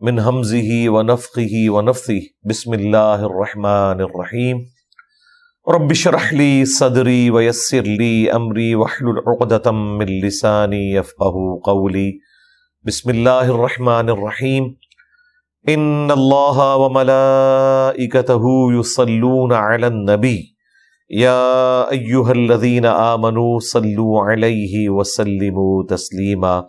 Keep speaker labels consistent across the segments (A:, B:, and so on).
A: من همزه ونفخه ونفثه. بسم الله الرحمن الرحيم. رب اشرح لي صدري ويسر لي أمري واحلل عقدة من لساني يفقه قولي. بسم الله الرحمن الرحيم. إن الله وملائكته يصلون على النبي. يا أيها الذين آمنوا صلوا عليه وسلموا تسليما.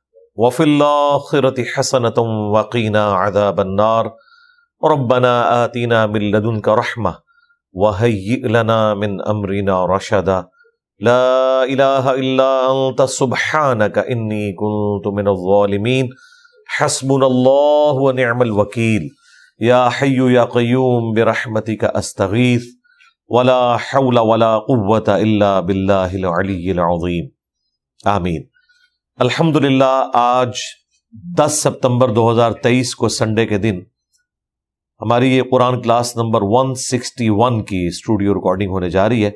A: وفي الآخرة حسنة وقنا عذاب النار. ربنا آتنا من لدنك رحمة وهيئ لنا من أمرنا رشدا. لا إله إلا أنت، سبحانك إني كنت من الظالمين. حسبنا الله ونعم الوكيل. يا حي يا قيوم، برحمتك أستغيث. ولا حول ولا قوة إلا بالله العلي العظيم. آمین الحمد للہ آج دس ستمبر دو ہزار تیئیس کو سنڈے کے دن ہماری یہ Quran class number one sixty one کی اسٹوڈیو ریکارڈنگ ہونے جا رہی ہے۔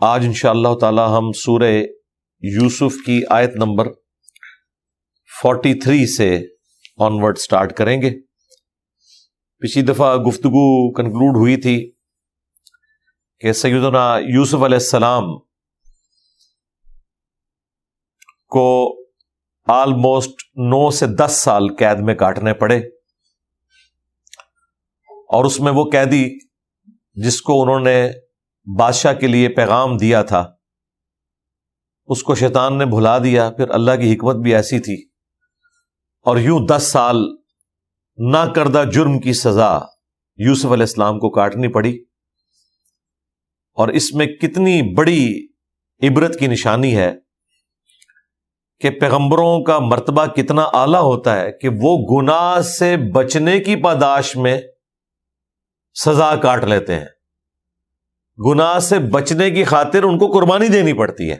A: آج ان شاء اللہ تعالی ہم سورہ یوسف کی آیت نمبر فورٹی تھری سے آنورڈ سٹارٹ کریں گے۔ پچھلی دفعہ گفتگو کنکلوڈ ہوئی تھی کہ سیدنا یوسف علیہ السلام کو آلموسٹ نو سے دس سال قید میں کاٹنے پڑے۔ اور اس میں وہ قیدی جس کو انہوں نے بادشاہ کے لیے پیغام دیا تھا، اس کو شیطان نے بھلا دیا۔ پھر اللہ کی حکمت بھی ایسی تھی۔ اور یوں دس سال نہ کردہ جرم کی سزا یوسف علیہ السلام کو کاٹنی پڑی۔ اور اس میں کتنی بڑی عبرت کی نشانی ہے کہ پیغمبروں کا مرتبہ کتنا اعلی ہوتا ہے کہ وہ گناہ سے بچنے کی پاداش میں سزا کاٹ لیتے ہیں۔ گناہ سے بچنے کی خاطر ان کو قربانی دینی پڑتی ہے۔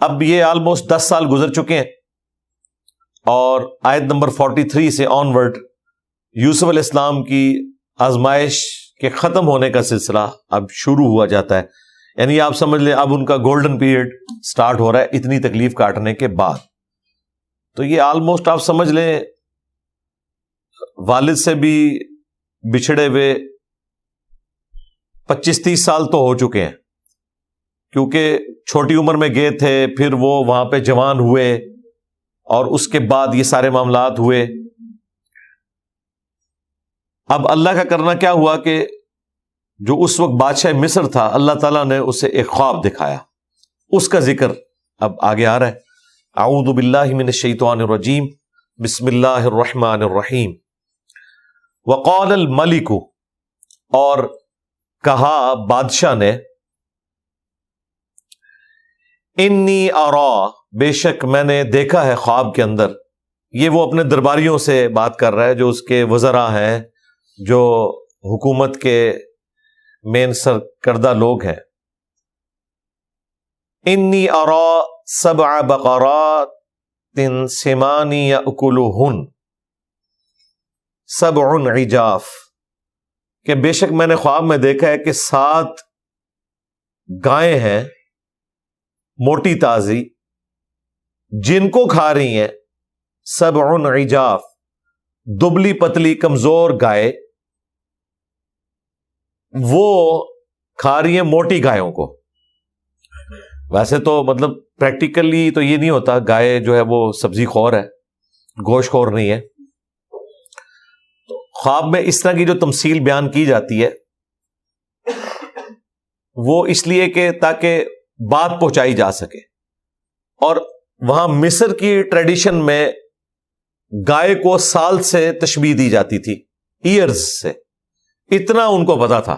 A: اب یہ آلموسٹ دس سال گزر چکے ہیں۔ اور آیت نمبر فورٹی تھری سے آن ورڈ یوسف علیہ السلام کی آزمائش کے ختم ہونے کا سلسلہ اب شروع ہوا جاتا ہے۔ یعنی آپ سمجھ لیں اب ان کا گولڈن پیریڈ سٹارٹ ہو رہا ہے اتنی تکلیف کاٹنے کے بعد۔ تو یہ آلموسٹ آپ سمجھ لیں والد سے بھی بچھڑے ہوئے پچیس تیس سال تو ہو چکے ہیں۔ کیونکہ چھوٹی عمر میں گئے تھے، پھر وہ وہاں پہ جوان ہوئے اور اس کے بعد یہ سارے معاملات ہوئے۔ اب اللہ کا کرنا کیا ہوا کہ جو اس وقت بادشاہ مصر تھا، اللہ تعالیٰ نے اسے ایک خواب دکھایا۔ اس کا ذکر اب آگے آ رہا ہے۔ اعوذ باللہ من الشیطان الرجیم، بسم اللہ الرحمن الرحیم۔ وقال الملک، اور کہا بادشاہ نے انی ارا، بے شک میں نے دیکھا ہے خواب کے اندر۔ یہ وہ اپنے درباریوں سے بات کر رہا ہے جو اس کے وزراء ہیں، جو حکومت کے مین سر کردہ لوگ ہیں۔ انی ارا سب بقرات تن سیمانی یا اکلو ہن سب عجاف۔ کہ بے شک میں نے خواب میں دیکھا ہے کہ سات گائے ہیں، موٹی تازی، جن کو کھا رہی ہیں سب عجاف۔ دبلی پتلی کمزور گائے۔ وہ کھا رہی ہیں موٹی گایوں کو۔ ویسے تو مطلب پریکٹیکلی تو یہ نہیں ہوتا، گائے جو ہے وہ سبزی خور ہے، گوشت خور نہیں ہے۔ خواب میں اس طرح کی جو تمثیل بیان کی جاتی ہے، وہ اس لیے کہ تاکہ بات پہنچائی جا سکے۔ اور وہاں مصر کی ٹریڈیشن میں گائے کو سال سے تشبیح دی جاتی تھی ایئرز سے۔ اتنا ان کو پتا تھا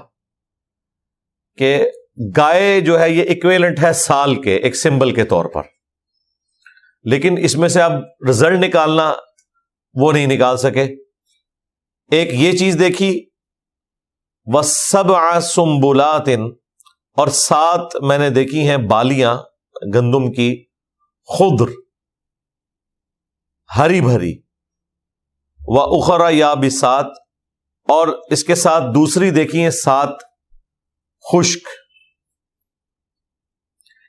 A: کہ گائے جو ہے یہ اکویلنٹ ہے سال کے، ایک سمبل کے طور پر۔ لیکن اس میں سے اب رزلٹ نکالنا وہ نہیں نکال سکے۔ ایک یہ چیز دیکھی وہ سب آسمبلاتن اور سات میں نے دیکھی ہیں بالیاں گندم کی۔ خدر ہری بھری۔ وہ اخرا یا بھی سات اور اس کے ساتھ دوسری دیکھی ہیں سات خشک۔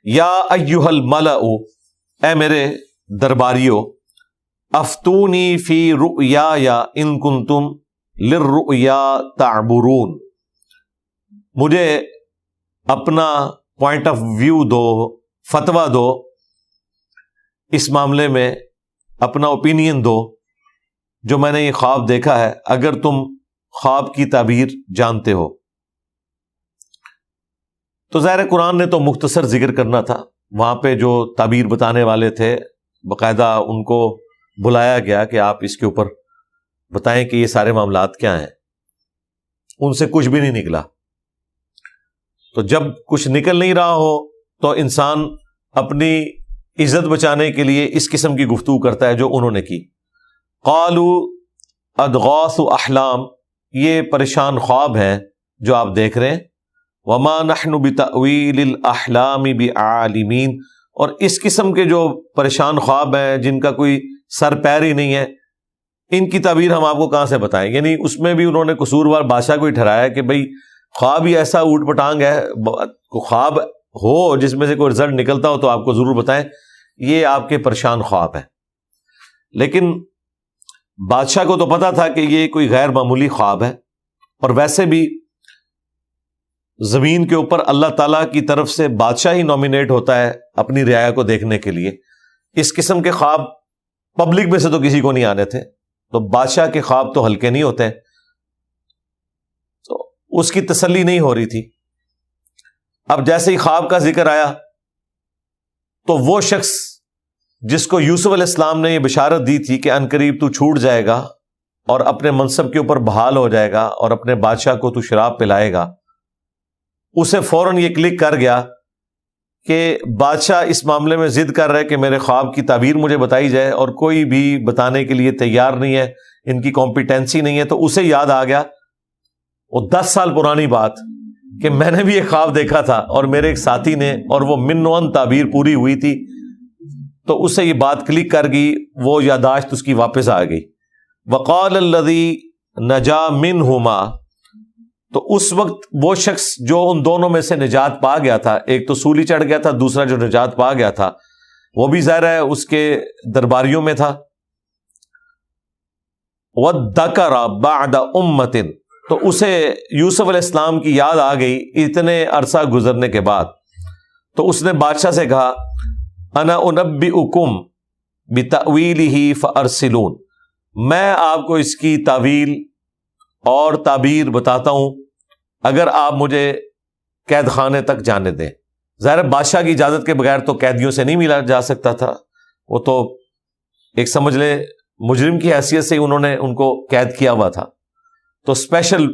A: یا ایوہل ملا اے میرے درباریوں افتونی فی رؤیا یا ان کن تم لرؤیا تعبرون۔ مجھے اپنا پوائنٹ آف ویو دو فتوا دو۔ اس معاملے میں اپنا اوپینین دو، جو میں نے یہ خواب دیکھا ہے۔ اگر تم خواب کی تعبیر جانتے ہو۔ تو ظاہر قرآن نے تو مختصر ذکر کرنا تھا۔ وہاں پہ جو تعبیر بتانے والے تھے، باقاعدہ ان کو بلایا گیا کہ آپ اس کے اوپر بتائیں کہ یہ سارے معاملات کیا ہیں۔ ان سے کچھ بھی نہیں نکلا۔ تو جب کچھ نکل نہیں رہا ہو، تو انسان اپنی عزت بچانے کے لیے اس قسم کی گفتگو کرتا ہے جو انہوں نے کی۔ قالو ادغوث و احلام یہ پریشان خواب ہے جو آپ دیکھ رہے ہیں۔ وما نحن بتأویل الاحلام بعالمین اور اس قسم کے جو پریشان خواب ہیں، جن کا کوئی سر پیر ہی نہیں ہے، ان کی تعبیر ہم آپ کو کہاں سے بتائیں؟ یعنی اس میں بھی انہوں نے قصوروار بادشاہ کو ہی ٹھہرایا کہ بھائی خواب ہی ایسا اوٹ پٹانگ ہے، خواب ہو جس میں سے کوئی رزلٹ نکلتا ہو تو آپ کو ضرور بتائیں۔ یہ آپ کے پریشان خواب ہے لیکن بادشاہ کو تو پتا تھا کہ یہ کوئی غیر معمولی خواب ہے، اور ویسے بھی زمین کے اوپر اللہ تعالی کی طرف سے بادشاہ ہی نامینیٹ ہوتا ہے اپنی رعایا کو دیکھنے کے لیے۔ اس قسم کے خواب پبلک میں سے تو کسی کو نہیں آنے تھے۔ تو بادشاہ کے خواب تو ہلکے نہیں ہوتے۔ تو اس کی تسلی نہیں ہو رہی تھی۔ اب جیسے ہی خواب کا ذکر آیا، تو وہ شخص جس کو یوسف علیہ السلام نے یہ بشارت دی تھی کہ ان قریب تو چھوٹ جائے گا اور اپنے منصب کے اوپر بحال ہو جائے گا اور اپنے بادشاہ کو تو شراب پلائے گا۔ اسے فوراً یہ کلک کر گیا کہ بادشاہ اس معاملے میں ضد کر رہے کہ میرے خواب کی تعبیر مجھے بتائی جائے اور کوئی بھی بتانے کے لیے تیار نہیں ہے، ان کی کمپیٹنسی نہیں ہے۔ تو اسے یاد آ گیا، وہ دس سال پرانی بات کہ میں نے بھی ایک خواب دیکھا تھا اور میرے ایک ساتھی نے اور وہ من تعبیر پوری ہوئی تھی۔ تو اسے یہ بات کلک کر گئی، وہ یاداشت اس کی واپس آ گئی۔ وقال الدی نجا من ہوما تو اس وقت وہ شخص جو ان دونوں میں سے نجات پا گیا تھا، ایک تو سولی چڑھ گیا تھا، دوسرا جو نجات پا گیا تھا، وہ بھی ظاہر ہے اس کے درباریوں میں تھا۔ وہ دکرا امتن تو اسے یوسف علیہ السلام کی یاد آ گئی اتنے عرصہ گزرنے کے بعد۔ تو اس نے بادشاہ سے کہا انا انبی اکم بتویل ہی فرسلون میں آپ کو اس کی تعویل اور تعبیر بتاتا ہوں۔ اگر آپ مجھے قید خانے تک جانے دیں۔ ظاہر بادشاہ کی اجازت کے بغیر تو قیدیوں سے نہیں ملا جا سکتا تھا۔ وہ تو ایک سمجھ لیں مجرم کی حیثیت سے انہوں نے ان کو قید کیا ہوا تھا۔ تو اسپیشل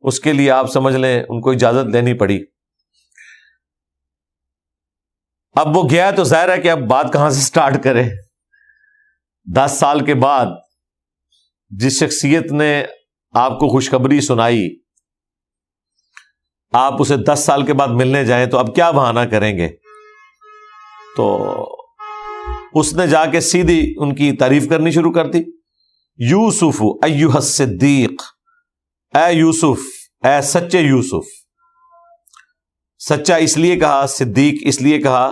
A: اس کے لیے آپ سمجھ لیں ان کو اجازت لینی پڑی۔ اب وہ گیا تو ظاہر ہے کہ اب بات کہاں سے اسٹارٹ کرے۔ دس سال کے بعد جس شخصیت نے آپ کو خوشخبری سنائی، آپ اسے دس سال کے بعد ملنے جائیں تو اب کیا بہانا کریں گے؟ تو اس نے جا کے سیدھی ان کی تعریف کرنی شروع کر دی۔ یوسف ایوہ صدیق اے یوسف، اے سچے یوسف سچا اس لیے کہا، صدیق اس لیے کہا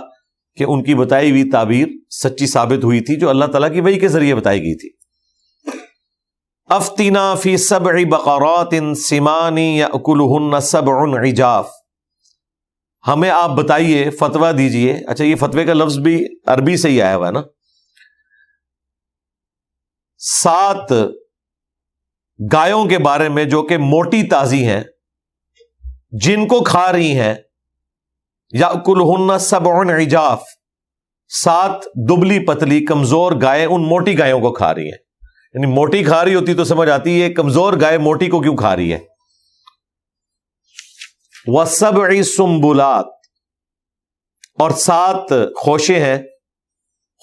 A: کہ ان کی بتائی ہوئی تعبیر سچی ثابت ہوئی تھی، جو اللہ تعالیٰ کی وہی کے ذریعے بتائی گئی تھی۔ افتینا فی سب بقارات ان سیمانی یا اکل سب عجاف۔ ہمیں آپ بتائیے فتوا دیجیے۔ اچھا یہ فتوے کا لفظ بھی عربی سے ہی آیا ہوا ہے نا۔ سات گایوں کے بارے میں جو کہ موٹی تازی ہیں، جن کو کھا رہی ہیں یا کل ہن سب عجاف، سات دبلی پتلی کمزور گائے ان موٹی گایوں کو کھا رہی ہیں۔ یعنی موٹی کھا رہی ہوتی تو سمجھ آتی ہے کمزور گائے موٹی کو کیوں کھا رہی ہے وہ سب سمبولات اور سات خوشے ہیں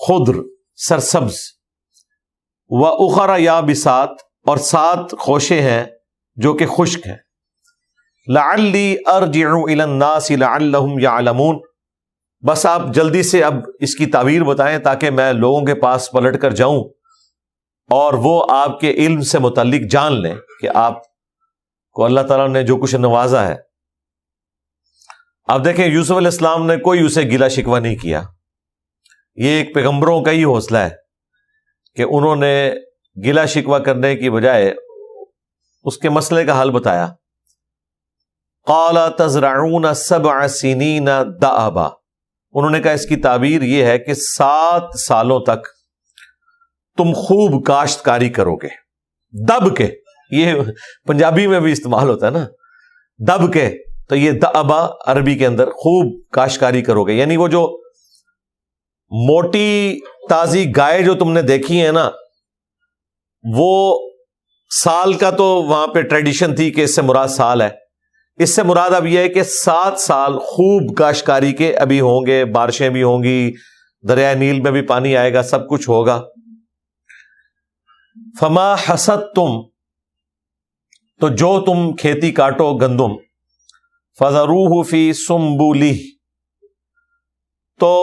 A: خدر سرسبز۔ و اخرا یا بسات اور سات خوشے ہیں جو کہ خشک ہیں۔ لعلی ارجع الى الناس لعلهم يعلمون بس آپ جلدی سے اب اس کی تعبیر بتائیں تاکہ میں لوگوں کے پاس پلٹ کر جاؤں اور وہ آپ کے علم سے متعلق جان لیں کہ آپ کو اللہ تعالیٰ نے جو کچھ نوازا ہے۔ اب دیکھیں یوسف علیہ السلام نے کوئی اسے گلا شکوا نہیں کیا۔ یہ ایک پیغمبروں کا ہی حوصلہ ہے کہ انہوں نے گلا شکوا کرنے کی بجائے اس کے مسئلے کا حل بتایا۔ تزرعون سبع سنین دعبا انہوں نے کہا، اس کی تعبیر یہ ہے کہ سات سالوں تک تم خوب کاشتکاری کرو گے۔ دب کے۔ یہ پنجابی میں بھی استعمال ہوتا ہے نا۔ دب کے۔ تو یہ دبا عربی کے اندر خوب کاشتکاری کرو گے۔ یعنی وہ جو موٹی تازی گائے جو تم نے دیکھی ہے نا، وہ سال کا تو وہاں پہ ٹریڈیشن تھی کہ اس سے مراد سال ہے۔ اس سے مراد اب یہ ہے کہ سات سال خوب کاشتکاری کے ابھی ہوں گے، بارشیں بھی ہوں گی، دریائے نیل میں بھی پانی آئے گا، سب کچھ ہوگا۔ فما حسد تم تو جو تم کھیتی کاٹو گندم فضرو فی سمبولی تو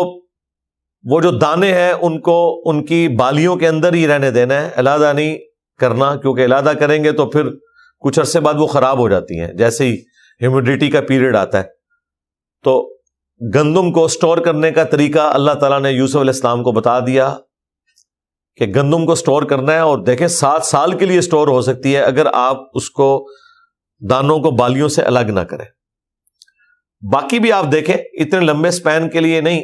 A: وہ جو دانے ہیں، ان کو، ان کی بالیوں کے اندر ہی رہنے دینا ہے علادہ نہیں کرنا، کیونکہ علادہ کریں گے تو پھر کچھ عرصے بعد وہ خراب ہو جاتی ہیں۔ جیسے ہی ہیومیڈیٹی کا پیریڈ آتا ہے۔ تو گندم کو اسٹور کرنے کا طریقہ اللہ تعالیٰ نے یوسف علیہ السلام کو بتا دیا کہ گندم کو اسٹور کرنا ہے اور دیکھیں سات سال کے لیے اسٹور ہو سکتی ہے اگر آپ اس کو دانوں کو بالیوں سے الگ نہ کریں۔ باقی بھی آپ دیکھیں اتنے لمبے اسپین کے لیے نہیں،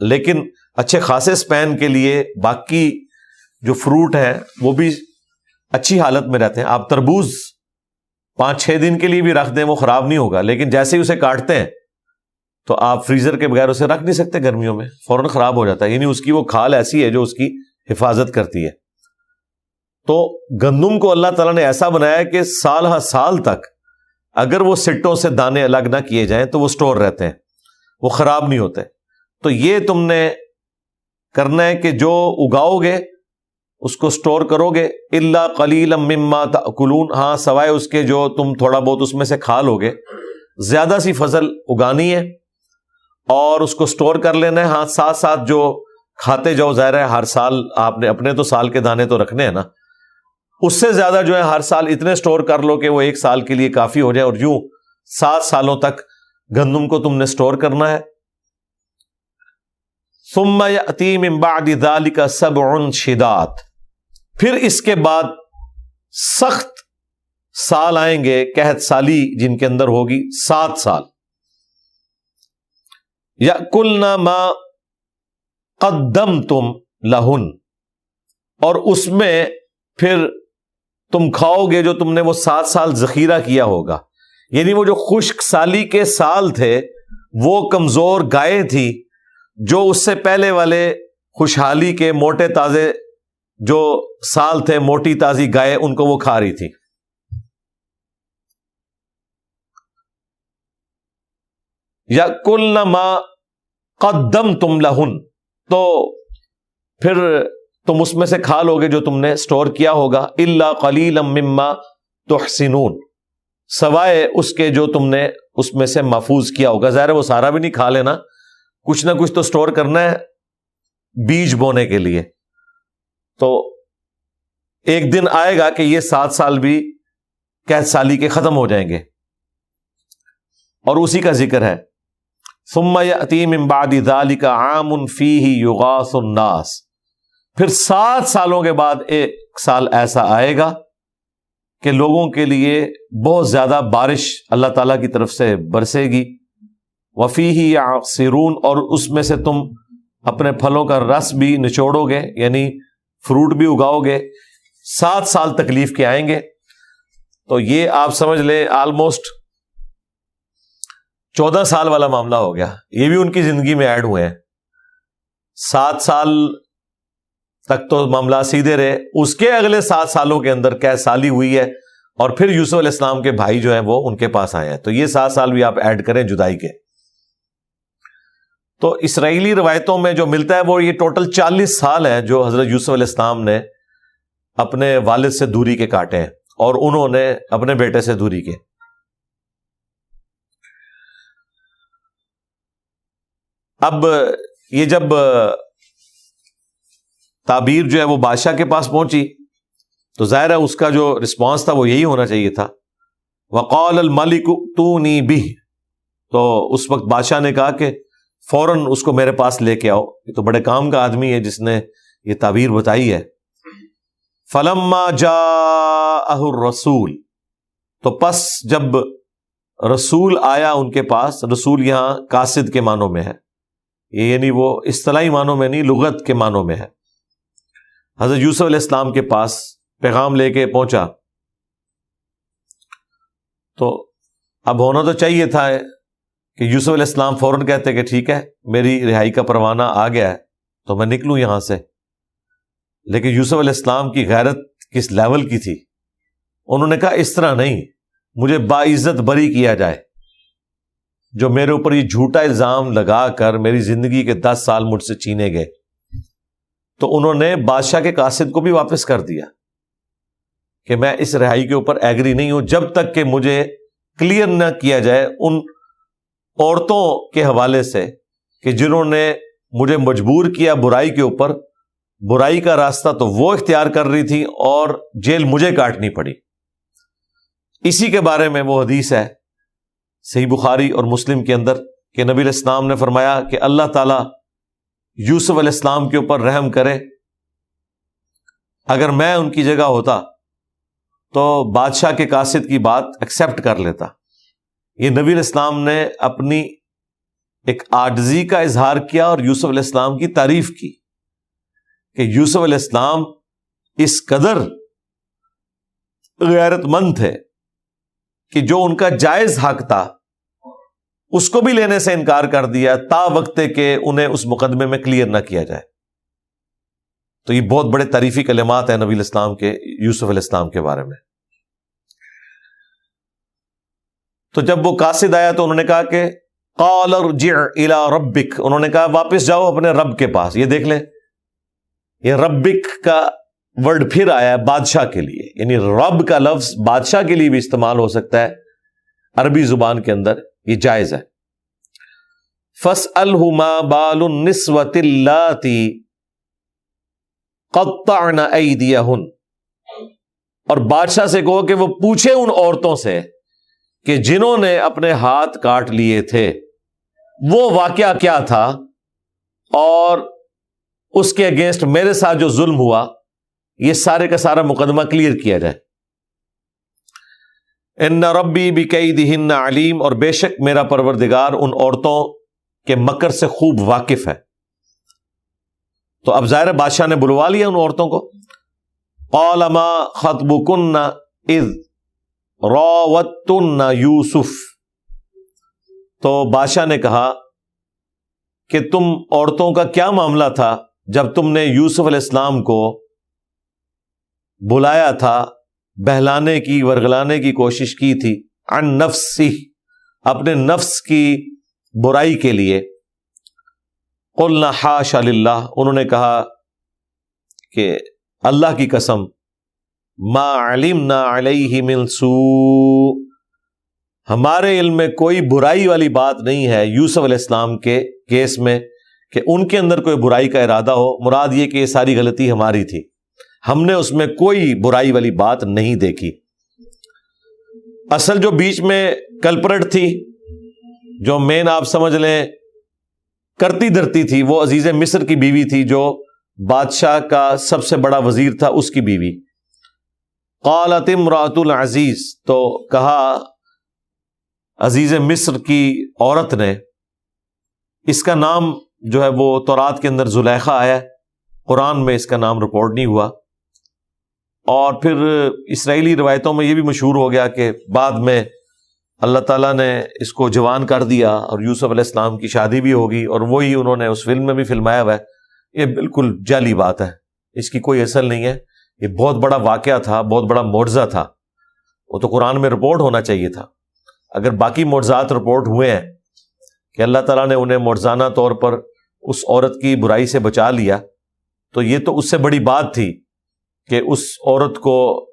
A: لیکن اچھے خاصے اسپین کے لیے باقی جو فروٹ ہیں وہ بھی اچھی حالت میں رہتے ہیں۔ آپ تربوز پانچ چھ دن کے لیے بھی رکھ دیں، وہ خراب نہیں ہوگا۔ لیکن جیسے ہی اسے کاٹتے ہیں، تو آپ فریزر کے بغیر اسے رکھ نہیں سکتے گرمیوں میں، فوراً خراب ہو جاتا ہے۔ یعنی اس کی وہ کھال ایسی ہے جو اس کی حفاظت کرتی ہے۔ تو گندم کو اللہ تعالیٰ نے ایسا بنایا کہ سال ہر سال تک اگر وہ سٹوں سے دانے الگ نہ کیے جائیں تو وہ اسٹور رہتے ہیں، وہ خراب نہیں ہوتے۔ تو یہ تم نے کرنا ہے کہ جو اگاؤ گے اس کو اسٹور کرو گے اللہ کلیل مما کلون ہاں سوائے اس کے جو تم تھوڑا بہت اس میں سے کھا لو گے۔ زیادہ سی فصل اگانی ہے اور اس کو اسٹور کر لینا ہے۔ ہاں ساتھ ساتھ جو کھاتے جاؤ ظاہر ہے، ہر سال آپ نے اپنے تو سال کے دانے تو رکھنے ہیں نا۔ اس سے زیادہ جو ہے، ہر سال اتنے اسٹور کر لو کہ وہ ایک سال کے لیے کافی ہو جائے۔ اور یوں سات سالوں تک گندم کو تم نے اسٹور کرنا ہے۔ سما عتیم امباد کا سب شدات پھر اس کے بعد سخت سال آئیں گے، قحط سالی جن کے اندر ہوگی سات سال۔ یا کل نہ ماں قدم تم لہن۔ اور اس میں پھر تم کھاؤ گے جو تم نے وہ سات سال ذخیرہ کیا ہوگا۔ یعنی وہ جو خشک سالی کے سال تھے، وہ کمزور گائے تھی، جو اس سے پہلے والے خوشحالی کے موٹے تازے جو سال تھے، موٹی تازی گائے، ان کو وہ کھا رہی تھی۔ یا کل نہ قدم تم لہن، تو پھر تم اس میں سے کھا لو گے جو تم نے اسٹور کیا ہوگا۔ اللہ کلیل مما تو سوائے اس کے جو تم نے اس میں سے محفوظ کیا ہوگا۔ ظاہر وہ سارا بھی نہیں کھا لینا۔ کچھ نہ کچھ تو اسٹور کرنا ہے بیج بونے کے لیے۔ تو ایک دن آئے گا کہ یہ سات سال بھی قید سالی کے ختم ہو جائیں گے۔ اور اسی کا ذکر ہے۔ ثم عتیم امبادی دالی کا عام فی ہی یوغاس الناس۔ پھر سات سالوں کے بعد ایک سال ایسا آئے گا کہ لوگوں کے لیے بہت زیادہ بارش اللہ تعالی کی طرف سے برسے گی۔ وفی ہی یا سیرون اور اس میں سے تم اپنے پھلوں کا رس بھی نچوڑو گے یعنی فروٹ بھی اگاؤ گے، سات سال تکلیف کے آئیں گے۔ تو یہ آپ سمجھ لیں آلموسٹ چودہ سال والا معاملہ ہو گیا۔ یہ بھی ان کی زندگی میں ایڈ ہوئے ہیں۔ سات سال تک تو معاملہ سیدھے رہے۔ اس کے اگلے سات سالوں کے اندر کیا سالی ہوئی ہے اور پھر یوسف علیہ السلام کے بھائی جو ہیں وہ ان کے پاس آئے ہیں۔ تو یہ سات سال بھی آپ ایڈ کریں جدائی کے۔ تو اسرائیلی روایتوں میں جو ملتا ہے وہ یہ ٹوٹل چالیس سال ہے جو حضرت یوسف علیہ السلام نے اپنے والد سے دوری کے کاٹے ہیں اور انہوں نے اپنے بیٹے سے دوری کے اب یہ جب تعبیر جو ہے وہ بادشاہ کے پاس پہنچی تو ظاہر ہے اس کا جو رسپانس تھا وہ یہی ہونا چاہیے تھا۔ وقال الملک تو نی بھی تو اس وقت بادشاہ نے کہا کہ فوراً اس کو میرے پاس لے کے آؤ۔ یہ تو بڑے کام کا آدمی ہے جس نے یہ تعبیر بتائی ہے۔ فلما جا رسول تو پس جب رسول آیا ان کے پاس، رسول یہاں کاسد کے معنوں میں ہے۔ یہ یعنی وہ اصطلاحی معنوں میں نہیں، لغت کے معنوں میں ہے۔ حضرت یوسف علیہ السلام کے پاس پیغام لے کے پہنچا۔ تو اب ہونا تو چاہیے تھا۔ کہ یوسف علیہ السلام فوراً کہتے کہ ٹھیک ہے، میری رہائی کا پروانہ آ گیا ہے، تو میں نکلوں یہاں سے۔ لیکن یوسف علیہ السلام کی غیرت کس لیول کی تھی؟ انہوں نے کہا، اس طرح نہیں، مجھے باعزت بری کیا جائے۔ جو میرے اوپر یہ جھوٹا الزام لگا کر میری زندگی کے دس سال مجھ سے چینے گئے، تو انہوں نے بادشاہ کے قاصد کو بھی واپس کر دیا کہ میں اس رہائی کے اوپر ایگری نہیں ہوں، جب تک کہ مجھے کلیئر نہ کیا جائے ان عورتوں کے حوالے سے کہ جنہوں نے مجھے مجبور کیا برائی کے اوپر، برائی کا راستہ تو وہ اختیار کر رہی تھی اور جیل مجھے کاٹنی پڑی۔ اسی کے بارے میں وہ حدیث ہے صحیح بخاری اور مسلم کے اندر کہ نبی الاسلام نے فرمایا کہ اللہ تعالی یوسف علیہ السلام کے اوپر رحم کرے۔ اگر میں ان کی جگہ ہوتا تو بادشاہ کے قاصد کی بات ایکسپٹ کر لیتا۔ یہ نبی الاسلام نے اپنی ایک آرزی کا اظہار کیا اور یوسف علیہ السلام کی تعریف کی کہ یوسف علیہ السلام اس قدر غیرت مند تھے کہ جو ان کا جائز حق تھا، اس کو بھی لینے سے انکار کر دیا، تا وقت کہ انہیں اس مقدمے میں کلیئر نہ کیا جائے۔ تو یہ بہت بڑے تعریفی کلمات ہیں نبی الاسلام کے، یوسف علیہ السلام کے بارے میں۔ تو جب وہ قاصد آیا تو انہوں نے کہا کہ ربک۔ انہوں نے کہا واپس جاؤ اپنے رب کے پاس۔ یہ دیکھ لیں، یہ ربک کا ورڈ پھر آیا ہے بادشاہ کے لیے۔ یعنی رب کا لفظ بادشاہ کے لیے بھی استعمال ہو سکتا ہے۔ عربی زبان کے اندر یہ جائز ہے۔ فس الما بال نسوت اور بادشاہ سے کہو کہ وہ پوچھے ان عورتوں سے کہ جنہوں نے اپنے ہاتھ کاٹ لیے تھے، وہ واقعہ کیا تھا؟ اور اس کے اگینسٹ میرے ساتھ جو ظلم ہوا، یہ سارے کا سارا مقدمہ کلیئر کیا جائے۔ ان ربی بھی کئی دہن علیم اور بے شک میرا پروردگار ان عورتوں کے مکر سے خوب واقف ہے۔ تو اب ظاہر بادشاہ نے بلوا لیا ان عورتوں کو۔ علما خطب کن روتن یوسف۔ تو بادشاہ نے کہا کہ تم عورتوں کا کیا معاملہ تھا جب تم نے یوسف علیہ السلام کو بلایا تھا، بہلانے کی، ورگلانے کی کوشش کی تھی۔ ان نفسی، اپنے نفس کی برائی کے لیے۔ قلنا حاش اللہ انہوں نے کہا کہ اللہ کی قسم ما علم نہ علیہ منسو ہمارے علم میں کوئی برائی والی بات نہیں ہے یوسف علیہ السلام کے کیس میں کہ ان کے اندر کوئی برائی کا ارادہ ہو۔ مراد یہ کہ یہ ساری غلطی ہماری تھی۔ ہم نے اس میں کوئی برائی والی بات نہیں دیکھی۔ اصل جو بیچ میں کلپرٹ تھی، جو مین آپ سمجھ لیں، کرتی دھرتی تھی، وہ عزیز مصر کی بیوی تھی جو بادشاہ کا سب سے بڑا وزیر تھا، اس کی بیوی۔ قالت امراۃ العزیز تو کہا، عزیز مصر کی عورت نے، اس کا نام جو ہے وہ تورات کے اندر زلیخہ آیا قرآن میں اس کا نام رپورٹ نہیں ہوا۔ اور پھر اسرائیلی روایتوں میں یہ بھی مشہور ہو گیا کہ بعد میں اللہ تعالیٰ نے اس کو جوان کر دیا اور یوسف علیہ السلام کی شادی بھی ہوگی اور وہی انہوں نے اس فلم میں بھی فلمایا ہوا ہے۔ یہ بالکل جعلی بات ہے۔ اس کی کوئی اصل نہیں ہے۔ یہ بہت بڑا واقعہ تھا، بہت بڑا معجزہ تھا۔ وہ تو قرآن میں رپورٹ ہونا چاہیے تھا۔ اگر باقی معجزات رپورٹ ہوئے ہیں کہ اللہ تعالیٰ نے انہیں مرزانہ طور پر اس عورت کی برائی سے بچا لیا، تو یہ تو اس سے بڑی بات تھی کہ اس عورت کو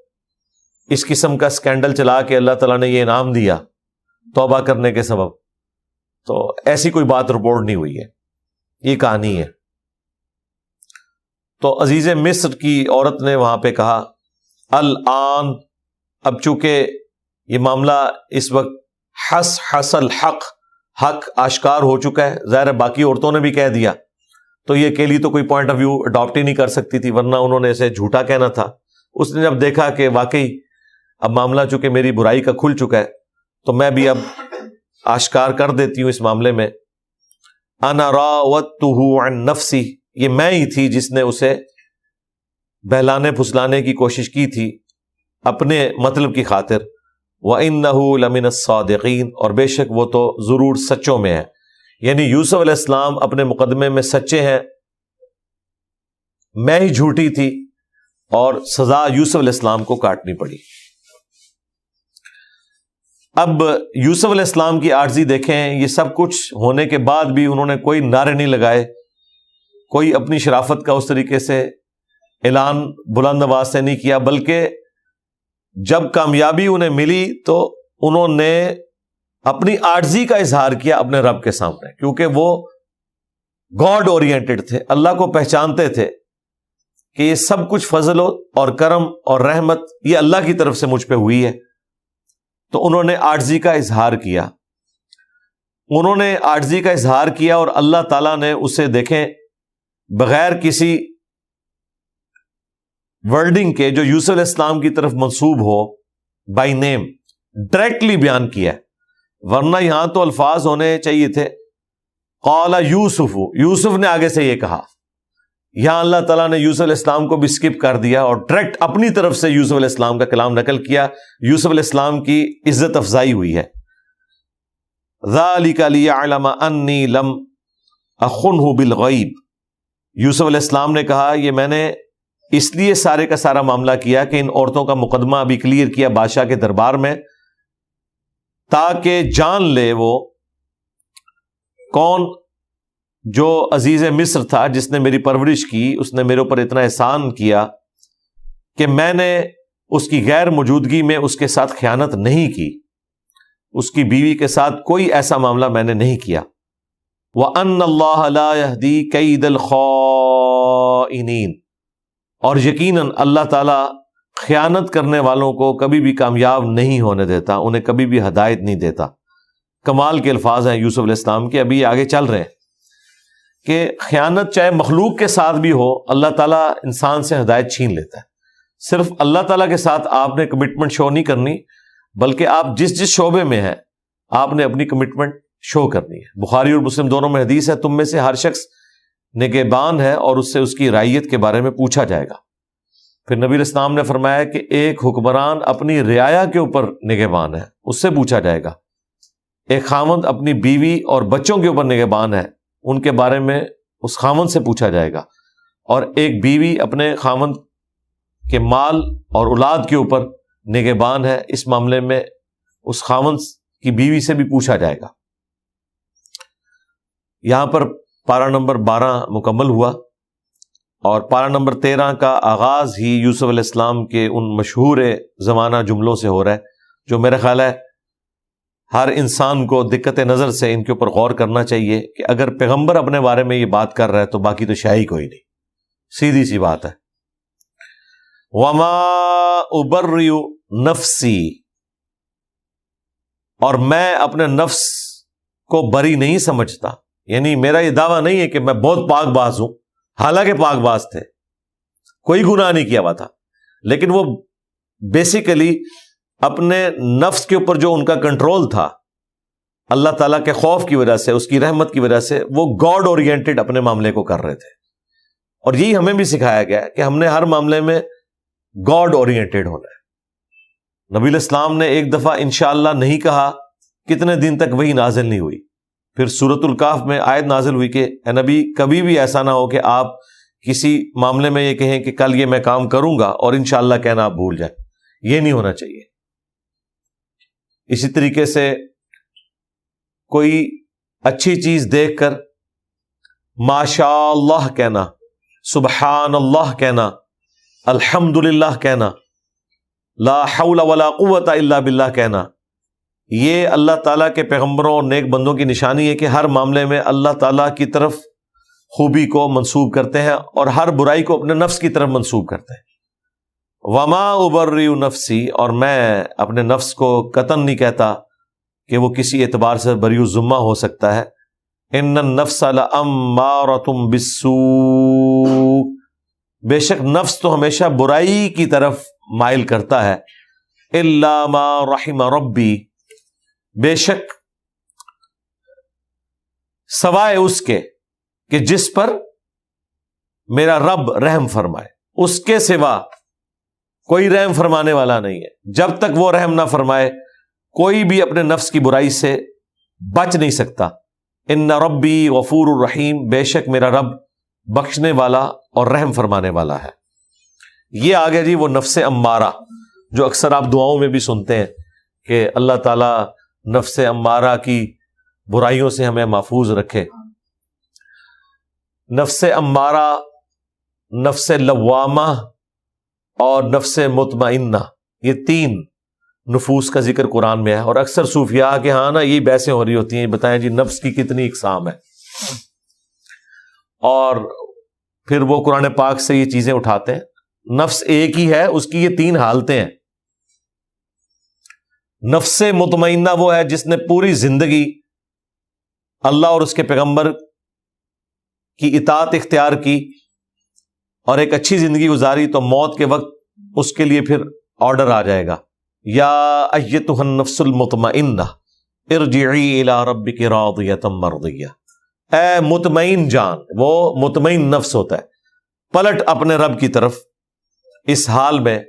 A: اس قسم کا اسکینڈل چلا کے اللہ تعالیٰ نے یہ انعام دیا توبہ کرنے کے سبب۔ تو ایسی کوئی بات رپورٹ نہیں ہوئی ہے۔ یہ کہانی ہے۔ تو عزیز مصر کی عورت نے وہاں پہ کہا، الان، اب چونکہ یہ معاملہ اس وقت حس حسل حق حق آشکار ہو چکا ہے، ظاہر باقی عورتوں نے بھی کہہ دیا۔ تو یہ کے لیے تو کوئی پوائنٹ آف ویو اڈاپٹ ہی نہیں کر سکتی تھی، ورنہ انہوں نے اسے جھوٹا کہنا تھا۔ اس نے جب دیکھا کہ واقعی اب معاملہ چونکہ میری برائی کا کھل چکا ہے، تو میں بھی اب آشکار کر دیتی ہوں اس معاملے میں۔ انا عن نفسی یہ میں ہی تھی جس نے اسے بہلانے پھسلانے کی کوشش کی تھی اپنے مطلب کی خاطر۔ وہ ان لمن صادقین اور بے شک وہ تو ضرور سچوں میں ہے۔ یعنی یوسف علیہ السلام اپنے مقدمے میں سچے ہیں۔ میں ہی جھوٹی تھی اور سزا یوسف علیہ السلام کو کاٹنی پڑی۔ اب یوسف علیہ السلام کی عارضی دیکھیں، یہ سب کچھ ہونے کے بعد بھی انہوں نے کوئی نعرے نہیں لگائے۔ کوئی اپنی شرافت کا اس طریقے سے اعلان بلند آواز سے نہیں کیا، بلکہ جب کامیابی انہیں ملی تو انہوں نے اپنی آرزی کا اظہار کیا اپنے رب کے سامنے، کیونکہ وہ گاڈ اورینٹیڈ تھے، اللہ کو پہچانتے تھے کہ یہ سب کچھ فضل اور کرم اور رحمت یہ اللہ کی طرف سے مجھ پہ ہوئی ہے۔ تو انہوں نے آرزی کا اظہار کیا۔ انہوں نے آرزی کا اظہار کیا اور اللہ تعالیٰ نے اسے دیکھیں بغیر کسی ورڈنگ کے جو یوسف علیہ السلام کی طرف منسوب ہو بائی نیم ڈائریکٹلی بیان کیا ورنہ یہاں تو الفاظ ہونے چاہیے تھے۔ قالا یوسف یوسف نے آگے سے یہ کہا۔ یہاں اللہ تعالیٰ نے یوسف علیہ السلام کو بھی اسکپ کر دیا اور ڈائریکٹ اپنی طرف سے یوسف علیہ السلام کا کلام نقل کیا۔ یوسف علیہ السلام کی عزت افزائی ہوئی ہے۔ انی لم اخن بالغیب یوسف علیہ السلام نے کہا، یہ میں نے اس لیے سارے کا سارا معاملہ کیا کہ ان عورتوں کا مقدمہ ابھی کلیئر کیا بادشاہ کے دربار میں، تاکہ جان لے وہ کون جو عزیز مصر تھا، جس نے میری پرورش کی، اس نے میرے اوپر اتنا احسان کیا کہ میں نے اس کی غیر موجودگی میں اس کے ساتھ خیانت نہیں کی۔ اس کی بیوی کے ساتھ کوئی ایسا معاملہ میں نے نہیں کیا۔ وہ ان اللہ کئی دل اور یقیناً اللہ تعالی خیانت کرنے والوں کو کبھی بھی کامیاب نہیں ہونے دیتا، انہیں کبھی بھی ہدایت نہیں دیتا۔ کمال کے الفاظ ہیں یوسف علیہ السلام کے، ابھی آگے چل رہے ہیں کہ خیانت چاہے مخلوق کے ساتھ بھی ہو، اللہ تعالیٰ انسان سے ہدایت چھین لیتا ہے۔ صرف اللہ تعالیٰ کے ساتھ آپ نے کمٹمنٹ شو نہیں کرنی، بلکہ آپ جس جس شعبے میں ہیں، آپ نے اپنی کمٹمنٹ شو کرنی ہے۔ بخاری اور مسلم دونوں میں حدیث ہے، تم میں سے ہر شخص نگہبان ہے اور اس سے اس کی رائیت کے بارے میں پوچھا جائے گا۔ پھر نبی اسلام نے فرمایا کہ ایک حکمران اپنی رعایا کے اوپر نگہبان ہے، اس سے پوچھا جائے گا۔ ایک خامند اپنی بیوی اور بچوں کے اوپر نگہبان ہے، ان کے بارے میں اس خامن سے پوچھا جائے گا۔ اور ایک بیوی اپنے خامن کے مال اور اولاد کے اوپر نگہبان ہے، اس معاملے میں اس خامن کی بیوی سے بھی پوچھا جائے گا۔ یہاں پر پارا نمبر بارہ مکمل ہوا اور پارا نمبر تیرہ کا آغاز ہی یوسف علیہ السلام کے ان مشہور زمانہ جملوں سے ہو رہا ہے، جو میرا خیال ہے ہر انسان کو دقت نظر سے ان کے اوپر غور کرنا چاہیے کہ اگر پیغمبر اپنے بارے میں یہ بات کر رہا ہے تو باقی تو شاہی کوئی نہیں۔ سیدھی سی بات ہے۔ وما ابر نفسی اور میں اپنے نفس کو بری نہیں سمجھتا۔ یعنی میرا یہ دعویٰ نہیں ہے کہ میں بہت پاک باز ہوں، حالانکہ پاک باز تھے۔ کوئی گناہ نہیں کیا ہوا تھا۔ لیکن وہ بیسیکلی اپنے نفس کے اوپر جو ان کا کنٹرول تھا، اللہ تعالیٰ کے خوف کی وجہ سے، اس کی رحمت کی وجہ سے وہ گاڈ اورینٹیڈ اپنے معاملے کو کر رہے تھے۔ اور یہی ہمیں بھی سکھایا گیا کہ ہم نے ہر معاملے میں گاڈ اورینٹیڈ ہونا ہے۔ نبی الاسلام نے ایک دفعہ انشاءاللہ نہیں کہا، کتنے دن تک وہی نازل نہیں ہوئی۔ پھر سورت القاف میں آیت نازل ہوئی کہ اے نبی، کبھی بھی ایسا نہ ہو کہ آپ کسی معاملے میں یہ کہیں کہ کل یہ میں کام کروں گا اور انشاءاللہ کہنا آپ بھول جائیں۔ یہ نہیں ہونا چاہیے۔ اسی طریقے سے کوئی اچھی چیز دیکھ کر ماشاء اللہ کہنا سبحان اللہ کہنا الحمد للہ کہنا، لا حول ولا قوت الا باللہ کہنا یہ اللہ تعالیٰ کے پیغمبروں اور نیک بندوں کی نشانی ہے کہ ہر معاملے میں اللہ تعالیٰ کی طرف خوبی کو منسوب کرتے ہیں اور ہر برائی کو اپنے نفس کی طرف منسوب کرتے ہیں۔ وما ابر نفسی اور میں اپنے نفس کو قطن نہیں کہتا کہ وہ کسی اعتبار سے بری ذمہ ہو سکتا ہے۔ ان نفس تم بسو بے شک نفس تو ہمیشہ برائی کی طرف مائل کرتا ہے۔ اللہ ما رحم ربی بے شک سوائے اس کے کہ جس پر میرا رب رحم فرمائے، اس کے سوا کوئی رحم فرمانے والا نہیں ہے۔ جب تک وہ رحم نہ فرمائے، کوئی بھی اپنے نفس کی برائی سے بچ نہیں سکتا۔ ان نہ ربی غفور الرحیم بے شک میرا رب بخشنے والا اور رحم فرمانے والا ہے۔ یہ آگے جی وہ نفس امارہ جو اکثر آپ دعاؤں میں بھی سنتے ہیں کہ اللہ تعالی نفس امارہ کی برائیوں سے ہمیں محفوظ رکھے۔ نفس امارہ، نفس لوامہ اور نفس مطمئنہ، یہ تین نفوس کا ذکر قرآن میں ہے۔ اور اکثر صوفیاء کے ہاں نا یہ بحثیں ہو رہی ہوتی ہیں، بتائیں جی نفس کی کتنی اقسام ہے۔ اور پھر وہ قرآن پاک سے یہ چیزیں اٹھاتے ہیں۔ نفس ایک ہی ہے، اس کی یہ تین حالتیں ہیں۔ نفس مطمئنہ وہ ہے جس نے پوری زندگی اللہ اور اس کے پیغمبر کی اطاعت اختیار کی اور ایک اچھی زندگی گزاری تو موت کے وقت اس کے لیے پھر آرڈر آ جائے گا۔ یا نفس المطمئنہ، ارجعی الى ربک راضیتا مرضیہ۔ اے مطمئن جان، وہ مطمئن نفس ہوتا ہے۔ پلٹ اپنے رب کی طرف اس حال میں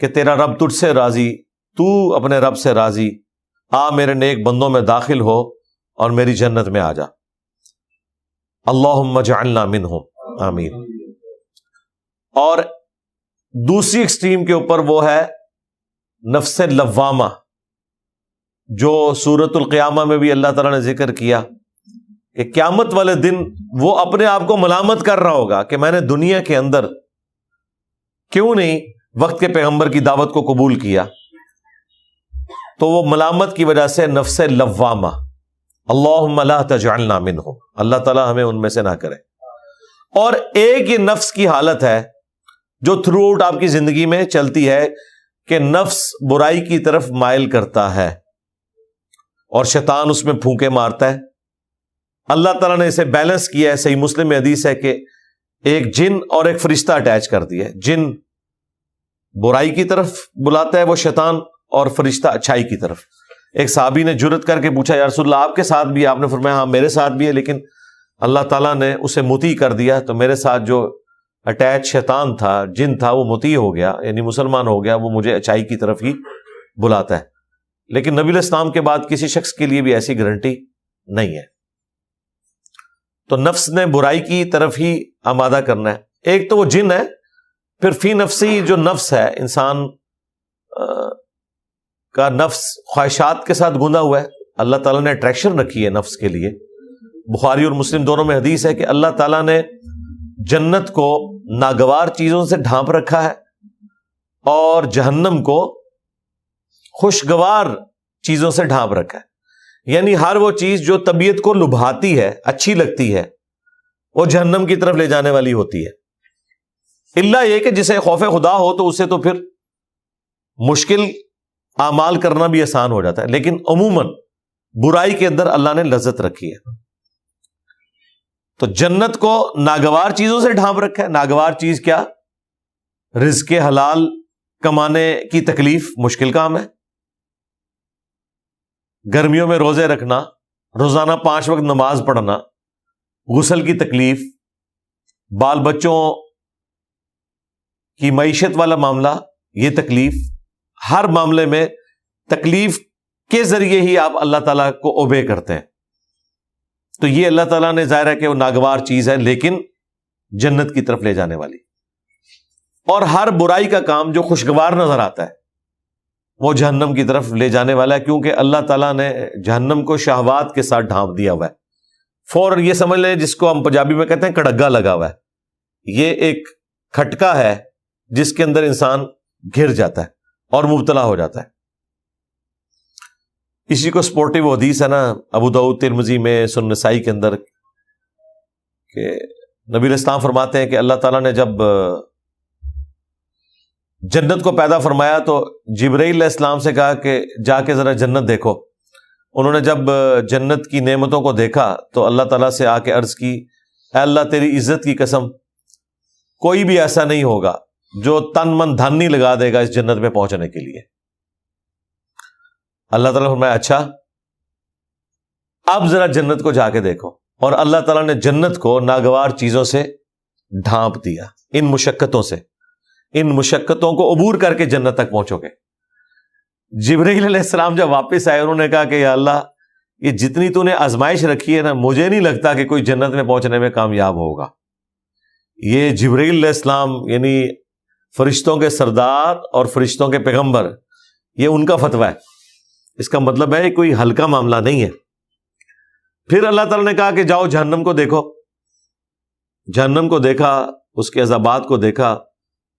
A: کہ تیرا رب تجھ سے راضی تو اپنے رب سے راضی۔ آ میرے نیک بندوں میں داخل ہو اور میری جنت میں آ جا۔ اللہ جعلنا منہم۔ آمین۔ اور دوسری ایکسٹریم کے اوپر وہ ہے نفس لوامہ، جو سورت القیامہ میں بھی اللہ تعالیٰ نے ذکر کیا کہ قیامت والے دن وہ اپنے آپ کو ملامت کر رہا ہوگا کہ میں نے دنیا کے اندر کیوں نہیں وقت کے پیغمبر کی دعوت کو قبول کیا۔ تو وہ ملامت کی وجہ سے نفس لوامہ۔ اللہ تجعلنا منہم۔ اللہ تعالیٰ ہمیں ان میں سے نہ کرے۔ اور ایک یہ نفس کی حالت ہے جو تھرو آؤٹ آپ کی زندگی میں چلتی ہے کہ نفس برائی کی طرف مائل کرتا ہے اور شیطان اس میں پھونکے مارتا ہے۔ اللہ تعالیٰ نے اسے بیلنس کیا ہے۔ صحیح مسلم میں حدیث ہے کہ ایک جن اور ایک فرشتہ اٹیچ کر دیا ہے جن برائی کی طرف بلاتا ہے، وہ شیطان اور فرشتہ اچھائی کی طرف۔ ایک صحابی نے جرت کر کے پوچھا یارس اللہ، آپ کے ساتھ بھی آپ نے فرمایا ہاں میرے ساتھ بھی ہے، لیکن اللہ تعالیٰ نے اسے متی کر دیا۔ تو میرے ساتھ جو اٹیچ شیطان تھا، جن تھا، وہ متی ہو گیا یعنی مسلمان ہو گیا، وہ مجھے اچائی کی طرف ہی بلاتا ہے۔ لیکن نبی الاسلام کے بعد کسی شخص کے لیے بھی ایسی گارنٹی نہیں ہے۔ تو نفس نے برائی کی طرف ہی آمادہ کرنا ہے۔ ایک تو وہ جن ہے، پھر فی نفسی جو نفس ہے، انسان کا نفس خواہشات کے ساتھ گندا ہوا ہے۔ اللہ تعالیٰ نے اٹریکشن رکھی ہے نفس کے لیے۔ بخاری اور مسلم دونوں میں حدیث ہے کہ اللہ تعالیٰ نے جنت کو ناگوار چیزوں سے ڈھانپ رکھا ہے اور جہنم کو خوشگوار چیزوں سے ڈھانپ رکھا ہے۔ یعنی ہر وہ چیز جو طبیعت کو لبھاتی ہے، اچھی لگتی ہے، وہ جہنم کی طرف لے جانے والی ہوتی ہے۔ اللہ یہ کہ جسے خوف خدا ہو تو اسے تو پھر مشکل اعمال کرنا بھی آسان ہو جاتا ہے، لیکن عموماً برائی کے اندر اللہ نے لذت رکھی ہے۔ تو جنت کو ناگوار چیزوں سے ڈھانپ رکھا ہے۔ ناگوار چیز کیا؟ رزق حلال کمانے کی تکلیف مشکل کام ہے۔ گرمیوں میں روزے رکھنا، روزانہ پانچ وقت نماز پڑھنا، غسل کی تکلیف، بال بچوں کی معیشت والا معاملہ، یہ تکلیف ہر معاملے میں تکلیف کے ذریعے ہی آپ اللہ تعالیٰ کو اوبے کرتے ہیں۔ تو یہ اللہ تعالیٰ نے ظاہر ہے کہ وہ ناگوار چیز ہے، لیکن جنت کی طرف لے جانے والی۔ اور ہر برائی کا کام جو خوشگوار نظر آتا ہے، وہ جہنم کی طرف لے جانے والا ہے، کیونکہ اللہ تعالیٰ نے جہنم کو شہوات کے ساتھ ڈھانپ دیا ہوا ہے۔ فور یہ سمجھ لیں، جس کو ہم پنجابی میں کہتے ہیں، کڑگا لگا ہوا ہے۔ یہ ایک کھٹکا ہے، جس کے اندر انسان گر جاتا ہے۔ اور مبتلا ہو جاتا ہے۔ اسی کو سپورٹو حدیث ہے نا، ابو دعود ترمزی میں سن نسائی کے اندر کہ نبی اسلام فرماتے ہیں کہ اللہ تعالیٰ نے جب جنت کو پیدا فرمایا تو جبرئی علیہ السلام سے کہا کہ جا کے ذرا جنت دیکھو۔ انہوں نے جب جنت کی نعمتوں کو دیکھا تو اللہ تعالیٰ سے آ کے عرض کی، اے اللہ تیری عزت کی قسم، کوئی بھی ایسا نہیں ہوگا۔ جو تن من دھن نہیں لگا دے گا اس جنت میں پہنچنے کے لیے۔ اللہ تعالیٰ فرمایا اچھا اب ذرا جنت کو جا کے دیکھو۔ اور اللہ تعالیٰ نے جنت کو ناگوار چیزوں سے ڈھانپ دیا، ان مشقتوں سے۔ ان مشقتوں کو عبور کر کے جنت تک پہنچو گے۔ جبریل علیہ السلام جب واپس آئے، انہوں نے کہا کہ یا اللہ، یہ جتنی تو نے آزمائش رکھی ہے نا، مجھے نہیں لگتا کہ کوئی جنت میں پہنچنے میں کامیاب ہوگا۔ یہ جبریل علیہ السلام یعنی فرشتوں کے سردار اور فرشتوں کے پیغمبر، یہ ان کا فتویٰ ہے۔ اس کا مطلب ہے کوئی ہلکا معاملہ نہیں ہے۔ پھر اللہ تعالیٰ نے کہا کہ جاؤ جہنم کو دیکھو۔ جہنم کو دیکھا، اس کے عذابات کو دیکھا۔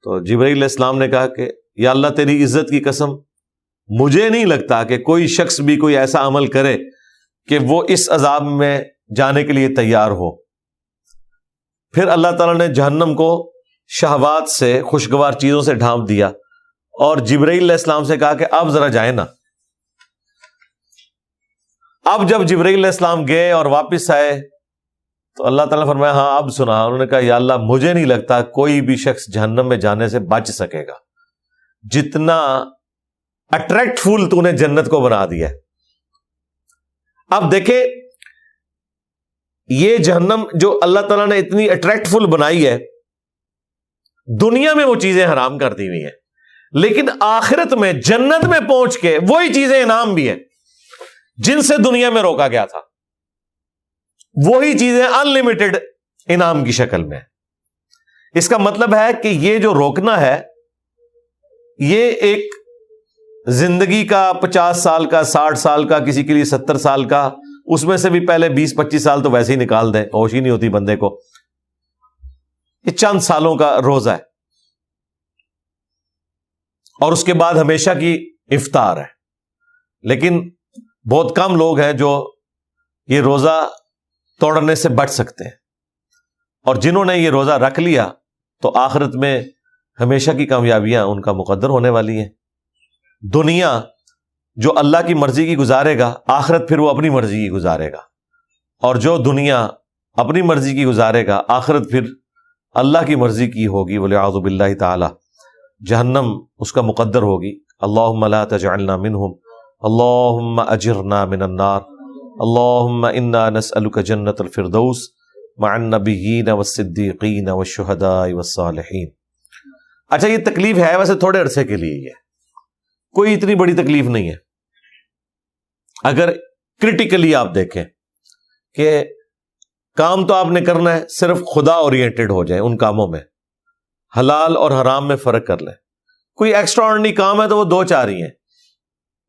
A: تو جبری علیہ السلام نے کہا کہ یا اللہ تیری عزت کی قسم، مجھے نہیں لگتا کہ کوئی شخص بھی کوئی ایسا عمل کرے کہ وہ اس عذاب میں جانے کے لیے تیار ہو۔ پھر اللہ تعالیٰ نے جہنم کو شہوات سے خوشگوار چیزوں سے ڈھانپ دیا اور جبرئی علیہ السلام سے کہا کہ اب ذرا جائیں نا۔ اب جب جبرئی علیہ السلام گئے اور واپس آئے تو اللہ تعالیٰ فرمایا ہاں اب سنا۔ انہوں نے کہا، یا اللہ، مجھے نہیں لگتا کوئی بھی شخص جہنم میں جانے سے بچ سکے گا۔ جتنا اٹریکٹ فل تو نے جنت کو بنا دیا اب دیکھیں، یہ جہنم جو اللہ تعالیٰ نے اتنی اٹریکٹ فل بنائی ہے دنیا میں وہ چیزیں حرام کر دی ہوئی ہیں۔ لیکن آخرت میں، جنت میں پہنچ کے وہی چیزیں انعام بھی ہیں۔ جن سے دنیا میں روکا گیا تھا۔ وہی چیزیں انلمیٹڈ انعام کی شکل میں اس کا مطلب ہے کہ یہ جو روکنا ہے، یہ ایک زندگی کا، پچاس سال کا، ساٹھ سال کا، کسی کے لیے ستر سال کا، اس میں سے بھی پہلے بیس، پچیس سال تو ویسے ہی نکال دیں، ہوش ہی نہیں ہوتی بندے کو۔ یہ چند سالوں کا روزہ ہے۔ اور اس کے بعد ہمیشہ کی افطار ہے۔ لیکن بہت کم لوگ ہیں جو یہ روزہ توڑنے سے بچ سکتے ہیں۔ اور جنہوں نے یہ روزہ رکھ لیا تو آخرت میں ہمیشہ کی کامیابیاں ان کا مقدر ہونے والی ہیں۔ دنیا جو اللہ کی مرضی کی گزارے گا، آخرت پھر وہ اپنی مرضی کی گزارے گا۔ اور جو دنیا اپنی مرضی کی گزارے گا، آخرت پھر اللہ کی مرضی کی ہوگی بولے آزب اللہ تعالی جہنم اس کا مقدر ہوگی۔ اللہ لا تجعلنا منہم اللہ اجرنا من النار۔ اللہ انا نسألک جنت الفردوس۔ مع النبیین والصدیقین والشہداء والصالحین اچھا یہ تکلیف ہے ویسے تھوڑے عرصے کے لیے یہ۔ کوئی اتنی بڑی تکلیف نہیں ہے۔ اگر کرٹیکلی آپ دیکھیں کہ کام تو آپ نے کرنا ہے، صرف خدا اورینٹیڈ ہو جائے ان کاموں میں۔ حلال اور حرام میں فرق کر لیں۔ کوئی ایکسٹرا کام ہے تو وہ دو چار ہی ہیں۔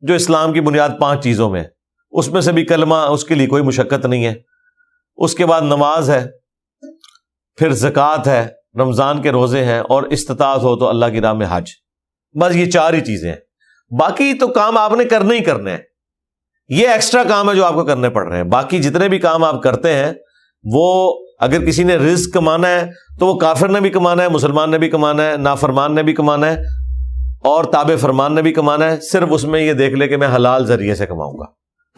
A: جو اسلام کی بنیاد پانچ چیزوں میں اس میں سے بھی کلمہ، اس کے لیے کوئی مشقت نہیں ہے۔ اس کے بعد نماز ہے، پھر زکوٰۃ ہے، رمضان کے روزے ہیں اور استطاعت ہو تو اللہ کی راہ میں حج۔ بس یہ چار ہی چیزیں ہیں۔ باقی تو کام آپ نے کرنے ہی کرنے ہیں یہ ایکسٹرا کام ہے جو آپ کو کرنے پڑ رہے ہیں۔ باقی جتنے بھی کام آپ کرتے ہیں وہ اگر کسی نے کمانا ہے تو وہ کافر نے بھی کمانا ہے، مسلمان نے بھی کمانا ہے، نافرمان نے بھی کمانا ہے، اور تاب فرمان نے بھی کمانا ہے، صرف اس میں یہ دیکھ لے کہ میں حلال ذریعے سے کماؤں گا۔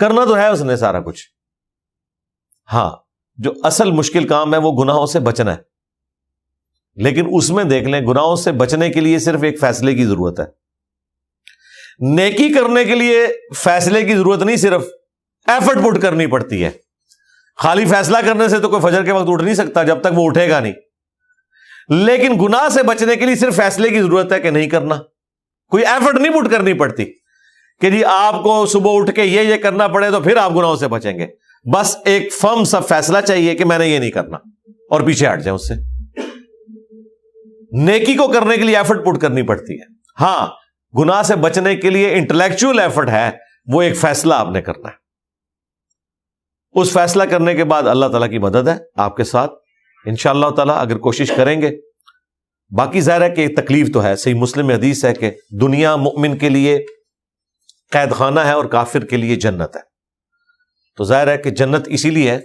A: کرنا تو ہے اس نے سارا کچھ۔ ہاں جو اصل مشکل کام ہے وہ گناہوں سے بچنا ہے۔ لیکن اس میں دیکھ لیں، گناہوں سے بچنے کے لیے صرف ایک فیصلے کی ضرورت ہے۔ نیکی کرنے کے لیے فیصلے کی ضرورت نہیں، صرف ایفرٹ پٹ کرنی پڑتی ہے۔ خالی فیصلہ کرنے سے تو کوئی فجر کے وقت اٹھ نہیں سکتا جب تک وہ اٹھے گا نہیں۔ لیکن گناہ سے بچنے کے لیے صرف فیصلے کی ضرورت ہے کہ نہیں کرنا۔ کوئی ایفرٹ نہیں پٹ کرنی پڑتی کہ جی آپ کو صبح اٹھ کے یہ یہ کرنا پڑے تو پھر آپ گناہوں سے بچیں گے۔ بس ایک فرم سا فیصلہ چاہیے کہ میں نے یہ نہیں کرنا اور پیچھے ہٹ جائیں اس سے۔ نیکی کو کرنے کے لیے ایفرٹ پٹ کرنی پڑتی ہے۔ ہاں گنا سے بچنے کے لیے انٹلیکچل ایفرٹ ہے، وہ ایک فیصلہ آپ نے کرنا ہے۔ اس فیصلہ کرنے کے بعد اللہ تعالیٰ کی مدد ہے آپ کے ساتھ۔ ان شاء اللہ تعالیٰ اگر کوشش کریں گے۔ باقی ظاہر ہے کہ تکلیف تو ہے۔ صحیح مسلم حدیث ہے کہ دنیا مؤمن کے لیے قید خانہ ہے اور کافر کے لیے جنت ہے۔ تو ظاہر ہے کہ جنت اسی لیے ہے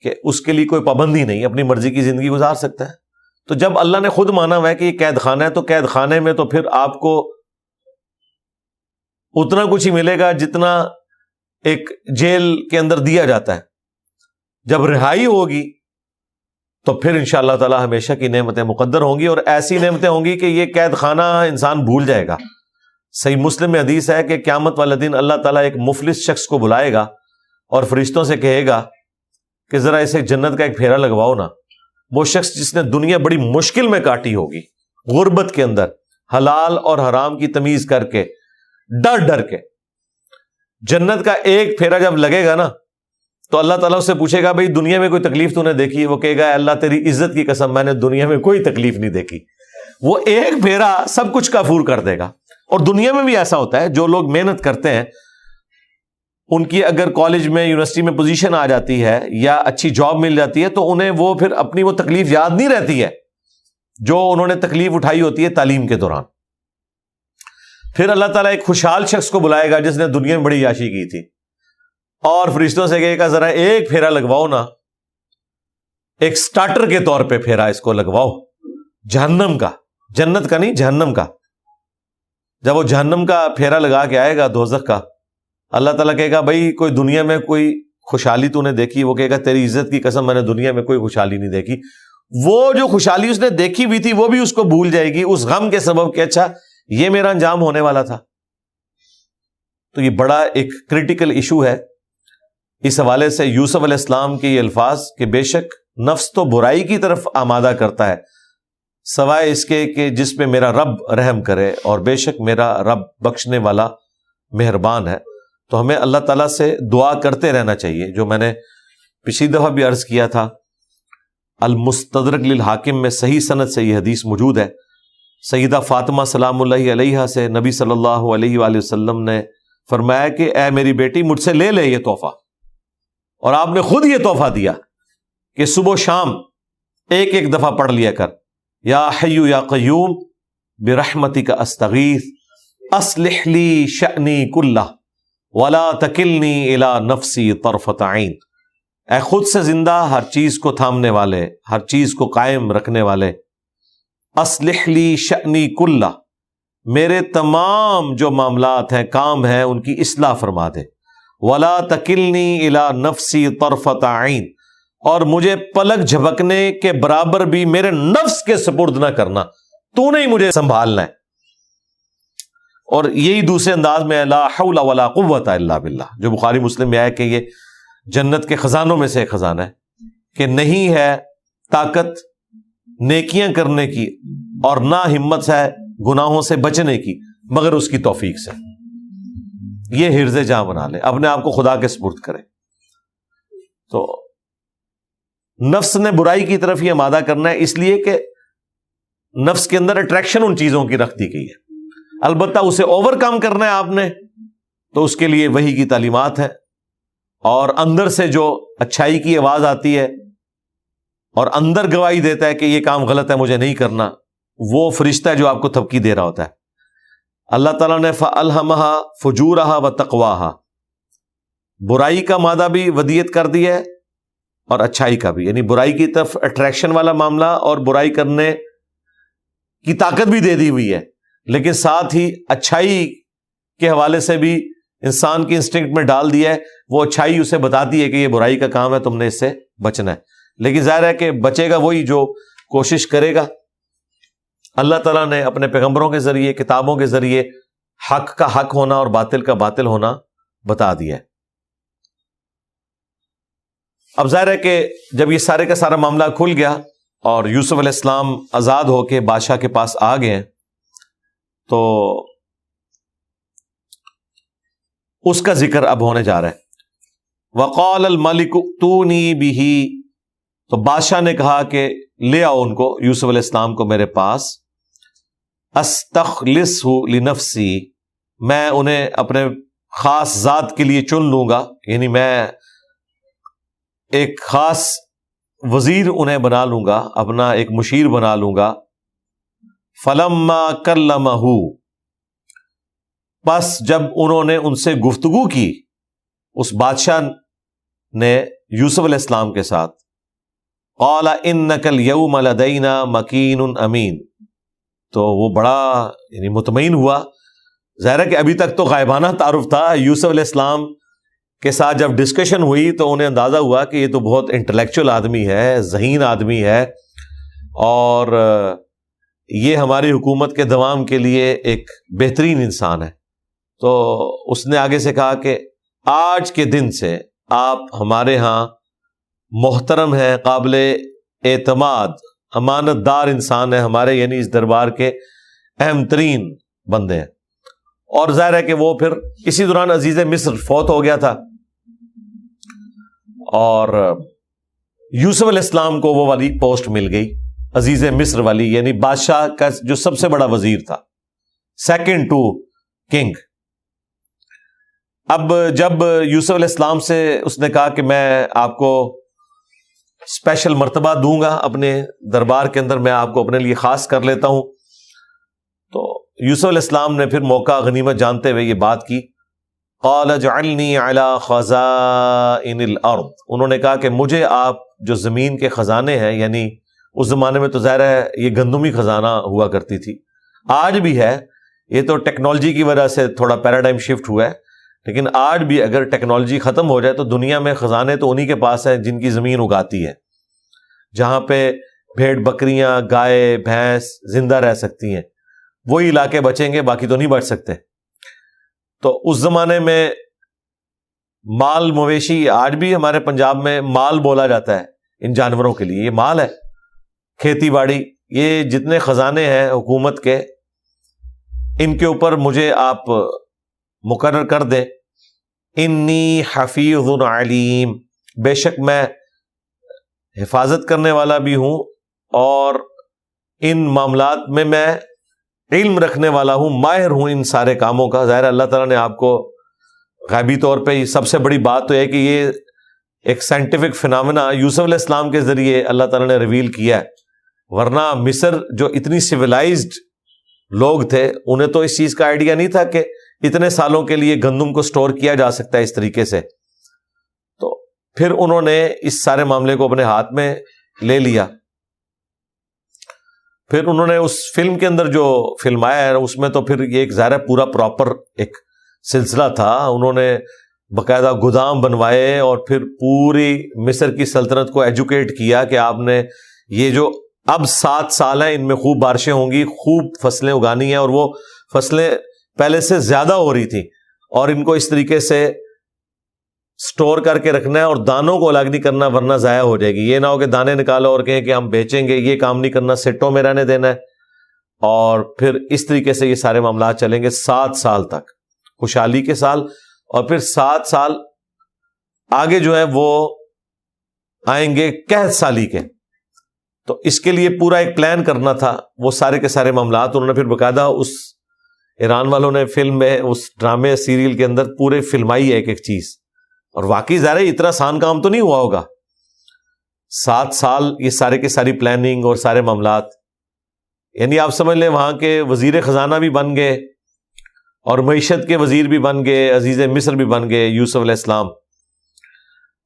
A: کہ اس کے لیے کوئی پابندی نہیں اپنی مرضی کی زندگی گزار سکتا ہے۔ تو جب اللہ نے خود مانا ہوا ہے کہ یہ قید خانہ ہے، تو قید خانے میں تو پھر آپ کو اتنا کچھ ہی ملے گا جتنا ایک جیل کے اندر دیا جاتا ہے۔ جب رہائی ہوگی تو پھر ان شاء اللہ تعالیٰ ہمیشہ کی نعمتیں مقدر ہوں گی اور ایسی نعمتیں ہوں گی کہ یہ قید خانہ انسان بھول جائے گا۔ صحیح مسلم میں حدیث ہے کہ قیامت والے دن اللہ تعالیٰ ایک مفلس شخص کو بلائے گا اور فرشتوں سے کہے گا کہ ذرا اسے جنت کا ایک پھیرا لگواؤ نا۔ وہ شخص جس نے دنیا بڑی مشکل میں کاٹی ہوگی، غربت کے اندر، حلال اور حرام کی تمیز کر کے، ڈر ڈر کے۔ جنت کا ایک پھیرا جب لگے گا نا، تو اللہ تعالیٰ اس سے پوچھے گا، بھائی، دنیا میں کوئی تکلیف تو نے دیکھی؟ وہ کہے گا، اللہ تیری عزت کی قسم، میں نے دنیا میں کوئی تکلیف نہیں دیکھی۔ وہ ایک پھیرا سب کچھ کافور کر دے گا۔ اور دنیا میں بھی ایسا ہوتا ہے، جو لوگ محنت کرتے ہیں، ان کی اگر کالج میں، یونیورسٹی میں پوزیشن آ جاتی ہے یا اچھی جاب مل جاتی ہے، تو انہیں وہ پھر اپنی وہ تکلیف یاد نہیں رہتی ہے، جو انہوں نے تکلیف اٹھائی ہوتی ہے تعلیم کے دوران۔ پھر اللہ تعالیٰ ایک خوشحال شخص کو بلائے گا جس نے دنیا میں بڑی یاشی کی تھی۔ اور فرشتوں سے کہے گا، ذرا ایک پھیرا لگواؤ نا۔ ایک سٹارٹر کے طور پہ پھیرا اس کو لگواؤ۔ جہنم کا۔ جنت کا نہیں، جہنم کا۔ جب وہ جہنم کا پھیرا لگا کے آئے گا، دوزخ کا، اللہ تعالیٰ کہے گا، بھائی، کوئی دنیا میں کوئی خوشحالی تو نے دیکھی؟ وہ کہے گا، تیری عزت کی قسم میں نے دنیا میں کوئی خوشحالی نہیں دیکھی۔ وہ جو خوشحالی اس نے دیکھی ہوئی تھی، وہ بھی اس کو بھول جائے گی۔ اس غم کے سبب کہ اچھا یہ میرا انجام ہونے والا تھا۔ تو یہ بڑا ایک کریٹیکل ایشو ہے۔ اس حوالے سے یوسف علیہ السلام کے یہ الفاظ کہ بے شک نفس تو برائی کی طرف آمادہ کرتا ہے، سوائے اس کے کہ جس پہ میرا رب رحم کرے اور بے شک میرا رب بخشنے والا مہربان ہے۔ تو ہمیں اللہ تعالیٰ سے دعا کرتے رہنا چاہیے، جو میں نے پچھلی دفعہ بھی عرض کیا تھا۔ المستدرک للحاکم میں صحیح صنعت سے یہ حدیث موجود ہے۔ سیدہ فاطمہ سلام اللہ علیہ سے نبی صلی اللہ علیہ وآلہ وسلم نے فرمایا کہ اے میری بیٹی مجھ سے لے لے یہ تحفہ۔ اور آپ نے خود یہ تحفہ دیا کہ صبح شام ایک ایک دفعہ پڑھ لیا کر۔ یا حیو یا قیوم برحمتی کا استغیث اسلحلی شنی کلّہ، ولا تکلنی الا نفسی طرفت عین۔ اے خود سے زندہ ہر چیز کو تھامنے والے، ہر چیز کو قائم رکھنے والے اسلحلی شنی کلّہ۔ میرے تمام جو معاملات ہیں، کام ہیں، ان کی اصلاح فرما دے۔ ولا تکلنی الا نفسی طرفت عین اور مجھے پلک جھپکنے کے برابر بھی میرے نفس کے سپرد نہ کرنا۔ تو نہیں مجھے سنبھالنا ہے۔ اور یہی دوسرے انداز میں لا حول ولا قوت الا باللہ۔ جو بخاری مسلم میں آیا کہ یہ جنت کے خزانوں میں سے ایک خزانہ ہے۔ کہ نہیں ہے طاقت نیکیاں کرنے کی اور نہ ہمت ہے گناہوں سے بچنے کی، مگر اس کی توفیق سے۔ یہ ہرز جہاں بنا لے، اپنے آپ کو خدا کے سپرد کرے۔ تو نفس نے برائی کی طرف یہ مادہ کرنا ہے، اس لیے کہ نفس کے اندر اٹریکشن ان چیزوں کی رکھ دی گئی ہے۔ البتہ اسے اوور کم کرنا ہے آپ نے، تو اس کے لیے وہی کی تعلیمات ہے اور اندر سے جو اچھائی کی آواز آتی ہے اور اندر گواہی دیتا ہے کہ یہ کام غلط ہے، مجھے نہیں کرنا۔ وہ فرشتہ ہے جو آپ کو تھپکی دے رہا ہوتا ہے۔ اللہ تعالیٰ نے فلحمہ فجورہ و تقواہ برائی کا مادہ بھی ودیت کر دی ہے اور اچھائی کا بھی۔ یعنی برائی کی طرف اٹریکشن والا معاملہ اور برائی کرنے کی طاقت بھی دے دی ہوئی ہے۔ لیکن ساتھ ہی اچھائی کے حوالے سے بھی انسان کی انسٹنکٹ میں ڈال دیا ہے۔ وہ اچھائی اسے بتاتی ہے کہ یہ برائی کا کام ہے، تم نے اس سے بچنا ہے۔ لیکن ظاہر ہے کہ بچے گا وہی جو کوشش کرے گا۔ اللہ تعالیٰ نے اپنے پیغمبروں کے ذریعے، کتابوں کے ذریعے حق کا حق ہونا اور باطل کا باطل ہونا بتا دیا ہے۔ اب ظاہر ہے کہ جب یہ سارے کا سارا معاملہ کھل گیا اور یوسف علیہ السلام آزاد ہو کے بادشاہ کے پاس آ گئے تو اس کا ذکر اب ہونے جا رہا ہے۔ وقال الملک تو نی بھی تو بادشاہ نے کہا کہ لے آؤ ان کو، یوسف علیہ السلام کو میرے پاس۔ استخلص ہوں لنفسی، میں انہیں اپنے خاص ذات کے لیے چن لوں گا۔ یعنی میں ایک خاص وزیر انہیں بنا لوں گا، اپنا ایک مشیر بنا لوں گا۔ فلم کر بس جب انہوں نے ان سے گفتگو کی، اس بادشاہ نے یوسف علیہ السلام کے ساتھ اولا ان نقل یوم الدینہ مکین امین۔ تو وہ بڑا یعنی مطمئن ہوا۔ ظاہر کہ ابھی تک تو غائبانہ تعارف تھا۔ یوسف علیہ السلام کے ساتھ جب ڈسکشن ہوئی تو انہیں اندازہ ہوا کہ یہ تو بہت انٹلیکچوئل آدمی ہے، ذہین آدمی ہے۔ اور یہ ہماری حکومت کے دوام کے لیے ایک بہترین انسان ہے۔ تو اس نے آگے سے کہا کہ آج کے دن سے آپ ہمارے ہاں محترم ہیں قابل اعتماد امانت دار انسان ہے، ہمارے یعنی اس دربار کے اہم ترین بندے ہیں۔ اور ظاہر ہے کہ وہ پھر اسی دوران عزیز مصر فوت ہو گیا تھا۔ اور یوسف علیہ السلام کو وہ والی پوسٹ مل گئی، عزیز مصر والی یعنی بادشاہ کا جو سب سے بڑا وزیر تھا۔ سیکنڈ ٹو کنگ اب جب یوسف علیہ السلام سے اس نے کہا کہ میں آپ کو اسپیشل مرتبہ دوں گا اپنے دربار کے اندر میں آپ کو اپنے لیے خاص کر لیتا ہوں۔ تو یوسف علیہ السلام نے پھر موقع غنیمت جانتے ہوئے یہ بات کی۔ قال، جعلنی علی خزائن الارض انہوں نے کہا کہ مجھے آپ جو زمین کے خزانے ہیں یعنی اس زمانے میں تو ظاہر ہے یہ گندمی خزانہ ہوا کرتی تھی، آج بھی ہے۔ یہ تو ٹیکنالوجی کی وجہ سے تھوڑا پیراڈائم شفٹ ہوا ہے۔ لیکن آج بھی اگر ٹیکنالوجی ختم ہو جائے تو دنیا میں خزانے تو انہی کے پاس ہیں جن کی زمین اگاتی ہے، جہاں پہ بھیڑ بکریاں، گائے، بھینس زندہ رہ سکتی ہیں۔ وہی علاقے بچیں گے، باقی تو نہیں بچ سکتے۔ تو اس زمانے میں مال مویشی، آج بھی ہمارے پنجاب میں مال بولا جاتا ہے ان جانوروں کے لیے، یہ مال ہے۔ کھیتی باڑی، یہ جتنے خزانے ہیں حکومت کے، ان کے اوپر مجھے آپ مقرر کر دیں انی حفیظ علیم۔ بے شک میں حفاظت کرنے والا بھی ہوں اور ان معاملات میں میں علم رکھنے والا ہوں، ماہر ہوں ان سارے کاموں کا۔ ظاہر اللہ تعالیٰ نے آپ کو غیبی طور پہ سب سے بڑی بات تو ہے کہ یہ ایک سائنٹیفک فنامنا یوسف علیہ السلام کے ذریعے اللہ تعالیٰ نے ریویل کیا ہے۔ ورنہ مصر جو اتنی سویلائزڈ لوگ تھے، انہیں تو اس چیز کا آئیڈیا نہیں تھا کہ اتنے سالوں کے لیے گندم کو سٹور کیا جا سکتا ہے اس طریقے سے۔ تو پھر انہوں نے اس سارے معاملے کو اپنے ہاتھ میں لے لیا۔ پھر انہوں نے اس فلم کے اندر جو فلم آیا ہے، اس میں تو پھر یہ ایک ظاہر پورا پراپر ایک سلسلہ تھا۔ انہوں نے باقاعدہ گودام بنوائے اور پھر پوری مصر کی سلطنت کو ایجوکیٹ کیا کہ آپ نے یہ جو اب سات سال ہیں، ان میں خوب بارشیں ہوں گی، خوب فصلیں اگانی ہیں اور وہ فصلیں پہلے سے زیادہ ہو رہی تھی اور ان کو اس طریقے سے اسٹور کر کے رکھنا ہے اور دانوں کو الگ نہیں کرنا ورنہ ضائع ہو جائے گی۔ یہ نہ ہو کہ دانے نکالو اور کہیں کہ ہم بیچیں گے، یہ کام نہیں کرنا، سیٹوں میں رہنے دینا ہے۔ اور پھر اس طریقے سے یہ سارے معاملات چلیں گے سات سال تک، خوشحالی کے سال۔ اور پھر سات سال آگے جو ہے وہ آئیں گے قحط سالی کے۔ تو اس کے لیے پورا ایک پلان کرنا تھا، وہ سارے کے سارے معاملات، انہوں نے پھر باقاعدہ اس ایران والوں نے فلم میں، اس ڈرامے سیریل کے اندر پورے فلمائی ہے ایک ایک چیز۔ اور واقعی ظاہر اتنا آسان کام تو نہیں ہوا ہوگا۔ سات سال یہ سارے کے ساری پلاننگ اور سارے معاملات۔ یعنی آپ سمجھ لیں وہاں کے وزیر خزانہ بھی بن گئے اور معیشت کے وزیر بھی بن گئے، عزیز مصر بھی بن گئے، یوسف علیہ السلام۔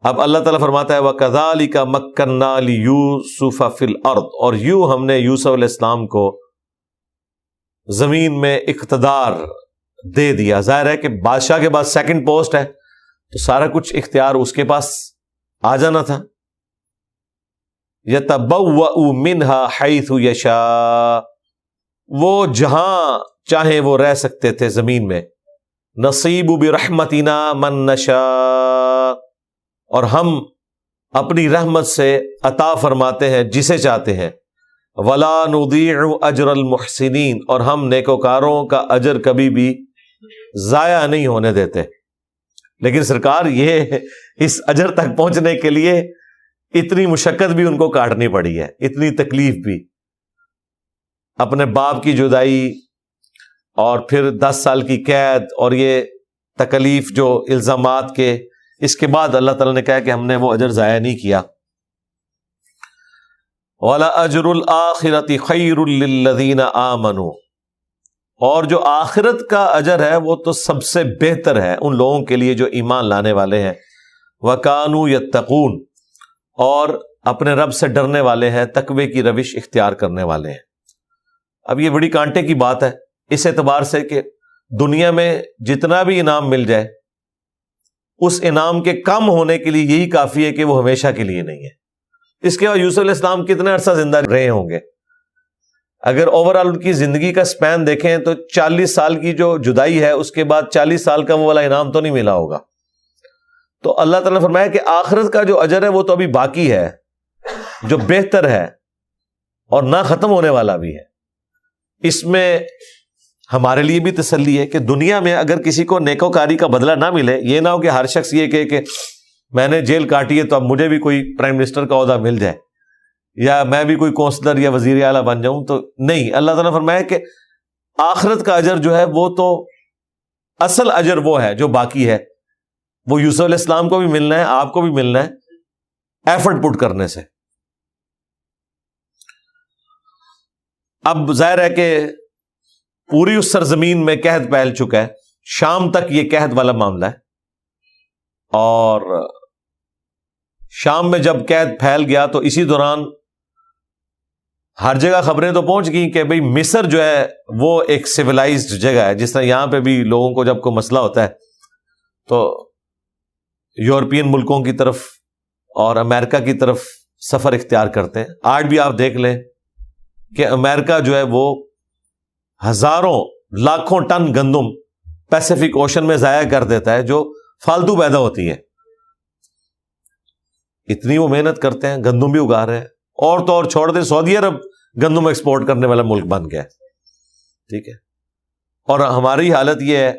A: اب اللہ تعالیٰ فرماتا ہے وہ کزا علی کا مکن یوسف فل اور یوں ہم نے یوسف علیہ السلام کو زمین میں اقتدار دے دیا۔ ظاہر ہے کہ بادشاہ کے بعد سیکنڈ پوسٹ ہے، تو سارا کچھ اختیار اس کے پاس آ جانا تھا۔ منہا حیث یشا وہ جہاں چاہے وہ رہ سکتے تھے زمین میں۔ نصیب برحمتنا من نشا اور ہم اپنی رحمت سے عطا فرماتے ہیں جسے چاہتے ہیں۔ ولا ندیع اجر المحسنین اور ہم نیکوکاروں کا اجر کبھی بھی ضائع نہیں ہونے دیتے۔ لیکن سرکار یہ اس اجر تک پہنچنے کے لیے اتنی مشقت بھی ان کو کاٹنی پڑی ہے، اتنی تکلیف بھی۔ اپنے باپ کی جدائی اور پھر دس سال کی قید اور یہ تکلیف جو الزامات کے، اس کے بعد اللہ تعالیٰ نے کہا کہ ہم نے وہ اجر ضائع نہیں کیا۔ والا اجر الآخرتی خیر الدین آمنو اور جو آخرت کا اجر ہے، وہ تو سب سے بہتر ہے، ان لوگوں کے لیے جو ایمان لانے والے ہیں۔ وہ کانو یا اور اپنے رب سے ڈرنے والے ہیں، تقوی کی روش اختیار کرنے والے ہیں۔ اب یہ بڑی کانٹے کی بات ہے، اس اعتبار سے کہ دنیا میں جتنا بھی انعام مل جائے، اس انعام کے کم ہونے کے لیے یہی کافی ہے کہ وہ ہمیشہ کے لیے نہیں ہے۔ اس کے بعد یوسف علیہ السلام کتنے عرصہ زندہ رہے ہوں گے؟ اگر اوور آل ان کی زندگی کا اسپین دیکھیں تو چالیس سال کی جو جدائی ہے، اس کے بعد چالیس سال کا وہ والا انعام تو نہیں ملا ہوگا۔ تو اللہ تعالیٰ نے فرمایا کہ آخرت کا جو اجر ہے وہ تو ابھی باقی ہے، جو بہتر ہے اور نہ ختم ہونے والا بھی ہے۔ اس میں ہمارے لیے بھی تسلی ہے کہ دنیا میں اگر کسی کو نیکوکاری کا بدلہ نہ ملے، یہ نہ ہو کہ ہر شخص یہ کہ میں نے جیل کاٹی ہے تو اب مجھے بھی کوئی پرائم منسٹر کا عہدہ مل جائے یا میں بھی کوئی کونسلر یا وزیر اعلیٰ بن جاؤں تو نہیں۔ اللہ تعالیٰ فرمایا کہ آخرت کا اجر جو ہے وہ تو اصل اجر وہ ہے جو باقی ہے۔ وہ یوسف علیہ السلام کو بھی ملنا ہے، آپ کو بھی ملنا ہے ایفرٹ پٹ کرنے سے۔ اب ظاہر ہے کہ پوری اس سرزمین میں قحط پھیل چکا ہے۔ شام تک یہ قحط والا معاملہ ہے اور شام میں جب قید پھیل گیا تو اسی دوران ہر جگہ خبریں تو پہنچ گئیں کہ بھائی مصر جو ہے وہ ایک سویلائزڈ جگہ ہے۔ جس طرح یہاں پہ بھی لوگوں کو جب کوئی مسئلہ ہوتا ہے تو یورپین ملکوں کی طرف اور امریکہ کی طرف سفر اختیار کرتے ہیں۔ آج بھی آپ دیکھ لیں کہ امریکہ جو ہے وہ ہزاروں، لاکھوں ٹن گندم پیسفک اوشن میں ضائع کر دیتا ہے جو فالتو پیدا ہوتی ہے اتنی وہ محنت کرتے ہیں، گندم بھی اگا رہے ہیں۔ اور تو اور چھوڑ دیں، سعودی عرب گندم ایکسپورٹ کرنے والا ملک بن گیا۔ ٹھیک ہے۔ اور ہماری حالت یہ ہے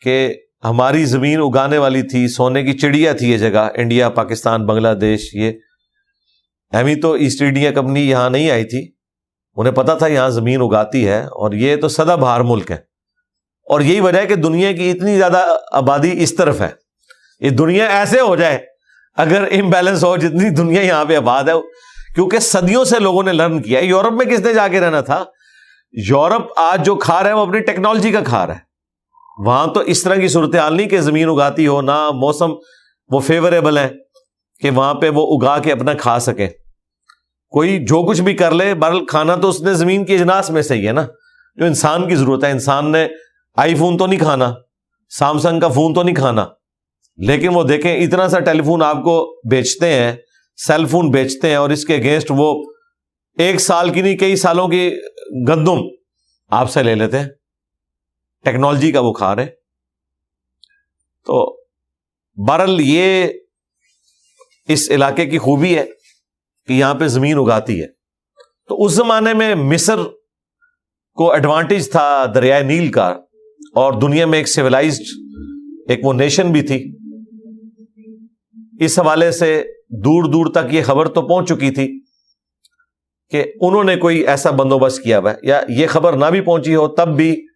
A: کہ ہماری زمین اگانے والی تھی، سونے کی چڑیا تھی یہ جگہ، انڈیا، پاکستان، بنگلہ دیش، یہ۔ اہمی تو ایسٹ انڈیا کمپنی یہاں نہیں آئی تھی۔ انہیں پتا تھا یہاں زمین اگاتی ہے، اور یہ تو سدا بہار ملک ہے اور یہی وجہ ہے کہ دنیا کی اتنی زیادہ آبادی اس طرف ہے۔ یہ دنیا ایسے ہو جائے اگر امبیلنس ہو، جتنی دنیا یہاں پہ آباد ہے، کیونکہ صدیوں سے لوگوں نے لرن کیا ہے۔ یورپ میں کس نے جا کے رہنا تھا؟ یورپ آج جو کھا رہا ہے، وہ اپنی ٹیکنالوجی کا کھا رہا ہے۔ وہاں تو اس طرح کی صورتحال نہیں کہ زمین اگاتی ہو، نہ موسم وہ فیوریبل ہے کہ وہاں پہ وہ اگا کے اپنا کھا سکے۔ کوئی جو کچھ بھی کر لے برل کھانا تو اس نے زمین کی اجناس میں سے ہی ہے نا۔ جو انسان کی ضرورت ہے، انسان نے آئی فون تو نہیں کھانا، سامسنگ کا فون تو نہیں کھانا۔ لیکن وہ دیکھیں، اتنا سا ٹیلی فون آپ کو بیچتے ہیں، سیل فون بیچتے ہیں اور اس کے اگینسٹ وہ ایک سال کی نہیں، کئی سالوں کی گندم آپ سے لے لیتے ہیں۔ ٹیکنالوجی کا وہ کھا رہے تو برل یہ اس علاقے کی خوبی ہے کہ یہاں پہ زمین اگاتی ہے۔ تو اس زمانے میں مصر کو ایڈوانٹیج تھا دریائے نیل کا اور دنیا میں ایک سویلائزڈ ایک وہ نیشن بھی تھی۔ اس حوالے سے دور دور تک یہ خبر تو پہنچ چکی تھی کہ انہوں نے کوئی ایسا بندوبست کیا ہوا یا یہ خبر نہ بھی پہنچی ہو تب بھی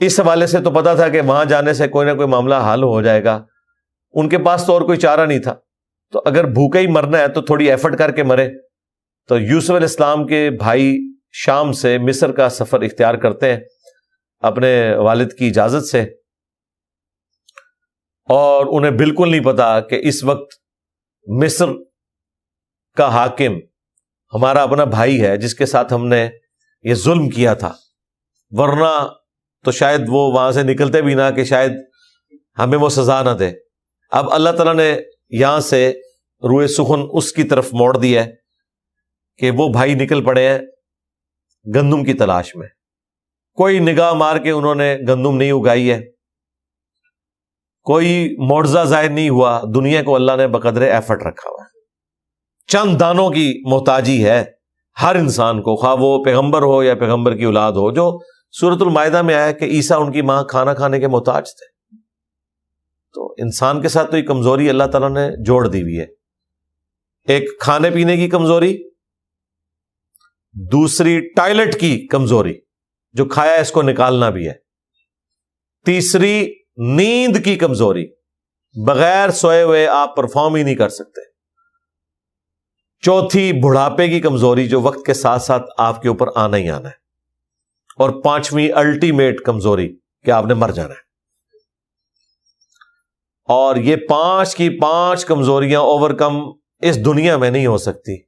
A: اس حوالے سے تو پتا تھا کہ وہاں جانے سے کوئی نہ کوئی معاملہ حل ہو جائے گا۔ ان کے پاس تو اور کوئی چارہ نہیں تھا۔ تو اگر بھوکا ہی مرنا ہے تو تھوڑی ایفرٹ کر کے مرے۔ تو یوسف علیہ السلام کے بھائی شام سے مصر کا سفر اختیار کرتے ہیں اپنے والد کی اجازت سے۔ اور انہیں بالکل نہیں پتا کہ اس وقت مصر کا حاکم ہمارا اپنا بھائی ہے، جس کے ساتھ ہم نے یہ ظلم کیا تھا۔ ورنہ تو شاید وہ وہاں سے نکلتے بھی نہ کہ شاید ہمیں وہ سزا نہ دے۔ اب اللہ تعالیٰ نے یہاں سے روئے سخن اس کی طرف موڑ دیا ہے کہ وہ بھائی نکل پڑے ہیں گندم کی تلاش میں۔ کوئی نگاہ مار کے انہوں نے گندم نہیں اگائی ہے۔ کوئی معجزہ ظاہر نہیں ہوا، دنیا کو اللہ نے بقدر ایفرٹ رکھا ہوا ہے۔ چند دانوں کی محتاجی ہے ہر انسان کو، خواہ وہ پیغمبر ہو یا پیغمبر کی اولاد ہو، جو سورت المائدہ میں آیا کہ عیسا ان کی ماں کھانا کھانے کے محتاج تھے۔ تو انسان کے ساتھ تو یہ کمزوری اللہ تعالیٰ نے جوڑ دی ہوئی ہے۔ ایک کھانے پینے کی کمزوری، دوسری ٹائلٹ کی کمزوری، جو کھایا اس کو نکالنا بھی ہے۔ تیسری نیند کی کمزوری بغیر سوئے ہوئے آپ پرفارم ہی نہیں کر سکتے۔ چوتھی بڑھاپے کی کمزوری جو وقت کے ساتھ ساتھ آپ کے اوپر آنا ہی آنا ہے۔ اور پانچویں الٹیمیٹ کمزوری کہ آپ نے مر جانا ہے۔ اور یہ پانچ کی پانچ کمزوریاں اوور کم اس دنیا میں نہیں ہو سکتی،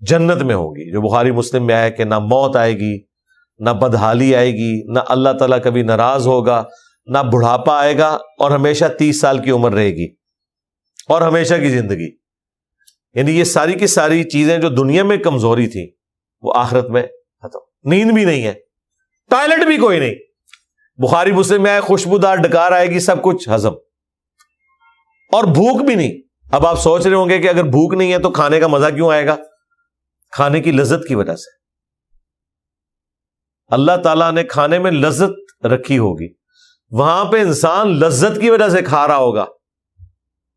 A: جنت میں ہوگی۔ جو بخاری مسلم میں آئے کہ نہ موت آئے گی، نہ بدحالی آئے گی، نہ اللہ تعالیٰ کبھی ناراض ہوگا۔ نہ بڑھاپا آئے گا اور ہمیشہ تیس سال کی عمر رہے گی اور ہمیشہ کی زندگی۔ یعنی یہ ساری کی ساری چیزیں جو دنیا میں کمزوری تھی وہ آخرت میں ختم۔ نیند بھی نہیں ہے، ٹوائلٹ بھی کوئی نہیں۔ بخاری مسلم میں آئے، خوشبودار ڈکار آئے گی، سب کچھ ہزم اور بھوک بھی نہیں۔ اب آپ سوچ رہے ہوں گے کہ اگر بھوک نہیں ہے تو کھانے کا مزہ کیوں آئے گا؟ کھانے کی لذت کی وجہ سے۔ اللہ تعالیٰ نے کھانے میں لذت رکھی ہوگی۔ وہاں پہ انسان لذت کی وجہ سے کھا رہا ہوگا۔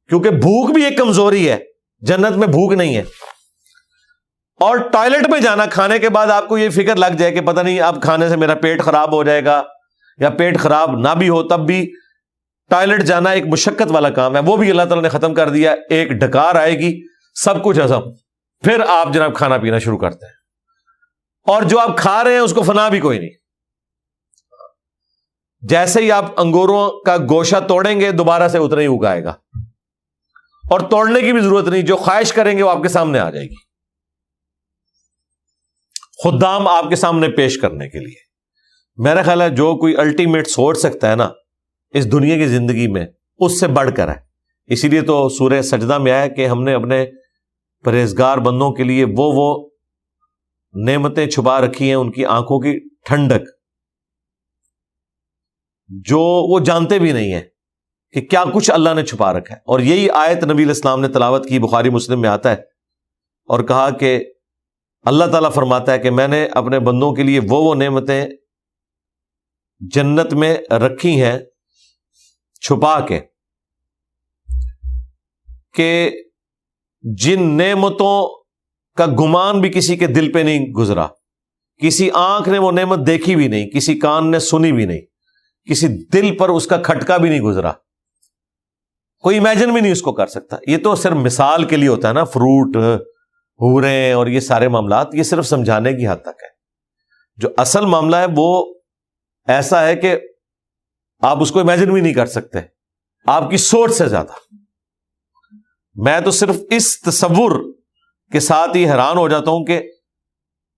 A: کیونکہ بھوک بھی ایک کمزوری ہے، جنت میں بھوک نہیں ہے۔ اور ٹوائلٹ میں جانا، کھانے کے بعد آپ کو یہ فکر لگ جائے کہ پتہ نہیں اب کھانے سے میرا پیٹ خراب ہو جائے گا یا پیٹ خراب نہ بھی ہو، تب بھی ٹوائلٹ جانا ایک مشقت والا کام ہے۔ وہ بھی اللہ تعالیٰ نے ختم کر دیا، ایک ڈکار آئے گی، سب کچھ ہزم پھر آپ جناب کھانا پینا شروع کرتے ہیں۔ اور جو آپ کھا رہے ہیں، اس کو فنا بھی کوئی نہیں۔ جیسے ہی آپ انگوروں کا گوشہ توڑیں گے، دوبارہ سے اتنا ہی اگائے گا۔ اور توڑنے کی بھی ضرورت نہیں، جو خواہش کریں گے وہ آپ کے سامنے آ جائے گی۔ خدام آپ کے سامنے پیش کرنے کے لیے۔ میرا خیال ہے جو کوئی الٹیمیٹ سوچ سکتا ہے نا، اس دنیا کی زندگی میں اس سے بڑھ کر ہے۔ اسی لیے تو سورہ سجدہ میں آیا کہ ہم نے اپنے پرہیزگار بندوں کے لیے وہ وہ نعمتیں چھپا رکھی ہیں، ان کی آنکھوں کی ٹھنڈک۔ جو وہ جانتے بھی نہیں ہیں کہ کیا کچھ اللہ نے چھپا رکھا ہے۔ اور یہی آیت نبی الاسلام نے تلاوت کی، بخاری مسلم میں آتا ہے اور کہا کہ اللہ تعالیٰ فرماتا ہے کہ میں نے اپنے بندوں کے لیے وہ وہ نعمتیں جنت میں رکھی ہیں چھپا کے کہ جن نعمتوں کا گمان بھی کسی کے دل پہ نہیں گزرا، کسی آنکھ نے وہ نعمت دیکھی بھی نہیں، کسی کان نے سنی بھی نہیں۔ کسی دل پر اس کا کھٹکا بھی نہیں گزرا۔ کوئی امیجن بھی نہیں اس کو کر سکتا۔ یہ تو صرف مثال کے لیے ہوتا ہے نا فروٹ ہورے اور یہ سارے معاملات، یہ صرف سمجھانے کی حد تک ہے۔ جو اصل معاملہ ہے، وہ ایسا ہے کہ آپ اس کو امیجن بھی نہیں کر سکتے۔ آپ کی سوچ سے زیادہ۔ میں تو صرف اس تصور کے ساتھ ہی حیران ہو جاتا ہوں کہ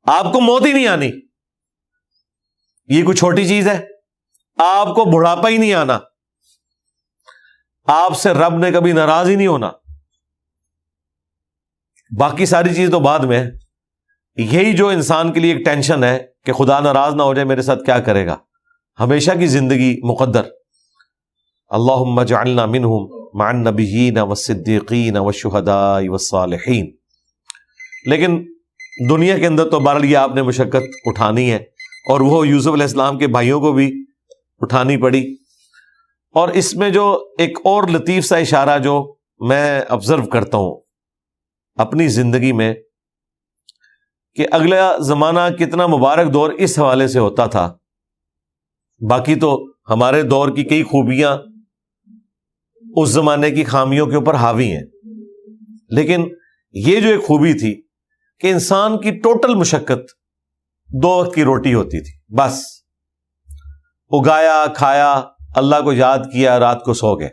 A: آپ کو موت ہی نہیں آنی۔ یہ کوئی چھوٹی چیز ہے؟ آپ کو بڑھاپا ہی نہیں آنا۔ آپ سے رب نے کبھی ناراض ہی نہیں ہونا۔ باقی ساری چیز تو بعد میں یہی جو انسان کے لیے ایک ٹینشن ہے کہ خدا ناراض نہ ہو جائے، میرے ساتھ کیا کرے گا؟ ہمیشہ کی زندگی مقدر۔ اللہ جعلنا منہم مع النبیین والصدیقین والشہداء والصالحین لیکن دنیا کے اندر تو بہرحال یہ آپ نے مشقت اٹھانی ہے، اور وہ یوسف علیہ السلام کے بھائیوں کو بھی اٹھانی پڑی۔ اور اس میں جو ایک اور لطیف سا اشارہ جو میں آبزرو کرتا ہوں اپنی زندگی میں کہ اگلا زمانہ کتنا مبارک دور اس حوالے سے ہوتا تھا۔ باقی تو ہمارے دور کی کئی خوبیاں اس زمانے کی خامیوں کے اوپر حاوی ہیں۔ لیکن یہ جو ایک خوبی تھی کہ انسان کی ٹوٹل مشقت دو وقت کی روٹی ہوتی تھی، بس۔ اگایا کھایا اللہ کو یاد کیا رات کو سو گئے۔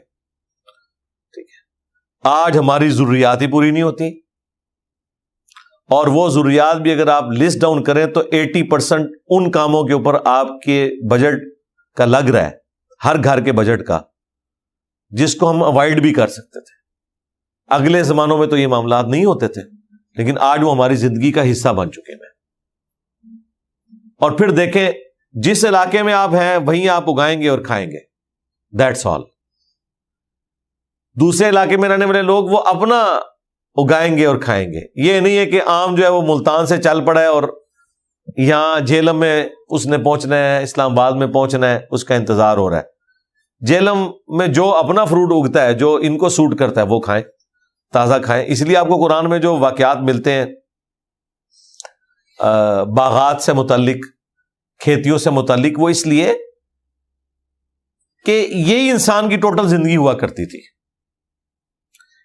A: ٹھیک ہے۔ آج ہماری ضروریات ہی پوری نہیں ہوتی۔ اور وہ ضروریات بھی اگر آپ لسٹ ڈاؤن کریں تو ایٹی پرسینٹ ان کاموں کے اوپر آپ کے بجٹ کا لگ رہا ہے ہر گھر کے بجٹ کا جس کو ہم اوائڈ بھی کر سکتے تھے۔ اگلے زمانوں میں تو یہ معاملات نہیں ہوتے تھے لیکن آج وہ ہماری زندگی کا حصہ بن چکے ہیں۔ اور پھر دیکھیں جس علاقے میں آپ ہیں، وہیں آپ اگائیں گے اور کھائیں گے۔ دیٹس آل دوسرے علاقے میں رہنے والے لوگ وہ اپنا اگائیں گے اور کھائیں گے۔ یہ نہیں ہے کہ آم جو ہے وہ ملتان سے چل پڑا ہے اور یہاں جیلم میں اس نے پہنچنا ہے، اسلام آباد میں پہنچنا ہے، اس کا انتظار ہو رہا ہے۔ جیلم میں جو اپنا فروٹ اگتا ہے، جو ان کو سوٹ کرتا ہے، وہ کھائیں، تازہ کھائیں۔ اس لیے آپ کو قرآن میں جو واقعات ملتے ہیں باغات سے متعلق کھیتیوں سے متعلق، وہ اس لیے کہ یہی انسان کی ٹوٹل زندگی ہوا کرتی تھی۔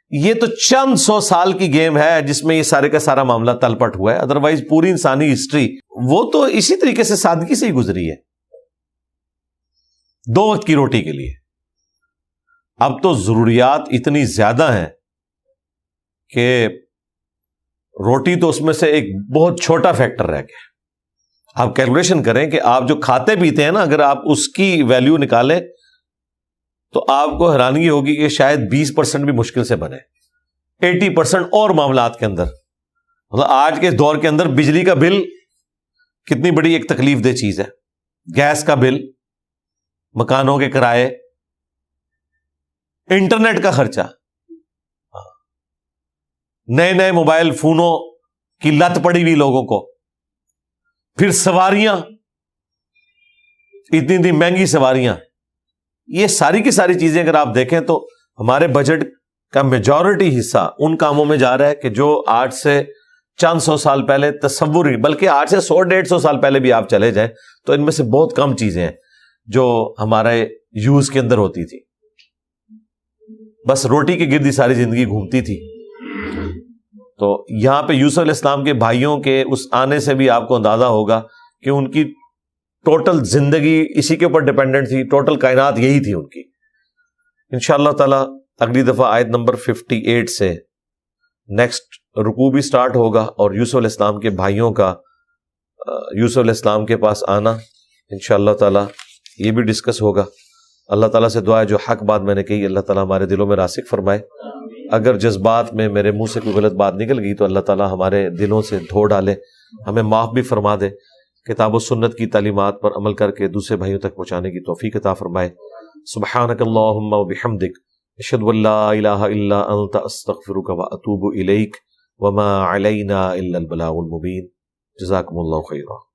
A: یہ تو چند سو سال کی گیم ہے جس میں یہ سارے کا سارا معاملہ تل پٹ ہوا ہے۔ ادروائز پوری انسانی ہسٹری وہ تو اسی طریقے سے سادگی سے ہی گزری ہے۔ دو وقت کی روٹی کے لیے۔ اب تو ضروریات اتنی زیادہ ہیں کہ روٹی تو اس میں سے ایک بہت چھوٹا فیکٹر رہ گیا۔ آپ کیلکولیشن کریں کہ آپ جو کھاتے پیتے ہیں نا، اگر آپ اس کی ویلو نکالیں تو آپ کو حیرانگی ہوگی کہ شاید بیس پرسینٹ بھی مشکل سے بنے۔ ایٹی پرسینٹ اور معاملات کے اندر۔ مطلب آج کے دور کے اندر بجلی کا بل کتنی بڑی ایک تکلیف دہ چیز ہے۔ گیس کا بل، مکانوں کے کرائے، انٹرنیٹ کا خرچہ۔ ہاں۔ نئے نئے موبائل فونوں کی لت پڑی ہوئی لوگوں کو۔ پھر سواریاں، اتنی اتنی مہنگی سواریاں۔ یہ ساری کی ساری چیزیں اگر آپ دیکھیں تو ہمارے بجٹ کا میجورٹی حصہ ان کاموں میں جا رہا ہے کہ جو آج سے چند سو سال پہلے تصور ہی بلکہ آج سے سو ڈیڑھ سو سال پہلے بھی آپ چلے جائیں تو ان میں سے بہت کم چیزیں ہیں جو ہمارے یوز کے اندر ہوتی تھی۔ بس روٹی کی گردی ساری زندگی گھومتی تھی۔ تو یہاں پہ یوسف علیہ السلام کے بھائیوں کے اس آنے سے بھی آپ کو اندازہ ہوگا کہ ان کی ٹوٹل زندگی اسی کے اوپر ڈپینڈنٹ تھی، ٹوٹل کائنات یہی تھی ان کی۔ ان شاء اللہ تعالیٰ اگلی دفعہ آیت نمبر ففٹی ایٹ سے نیکسٹ رکو بھی اسٹارٹ ہوگا اور یوسف علیہ السلام کے بھائیوں کا یوسف علیہ السلام کے پاس آنا ان شاء اللہ تعالیٰ یہ بھی ڈسکس ہوگا۔ اللہ تعالیٰ سے دعا ہے، جو حق بات میں نے کہی، اللہ تعالیٰ ہمارے دلوں میں راسک فرمائے۔ اگر جذبات میں میرے منہ سے کوئی غلط بات نکل گئی تو اللہ تعالیٰ ہمارے دلوں سے دھو ڈالے، ہمیں معاف بھی فرما دے۔ کتاب و سنت کی تعلیمات پر عمل کر کے دوسرے بھائیوں تک پہنچانے کی توفیق عطا فرمائے۔ سبحانک اللہم و بحمدک، اشہد واللہ الہ الا انت، استغفرک و اتوب الیک، وما علینا الا البلاغ المبین۔ جزاکم اللہ خیرہ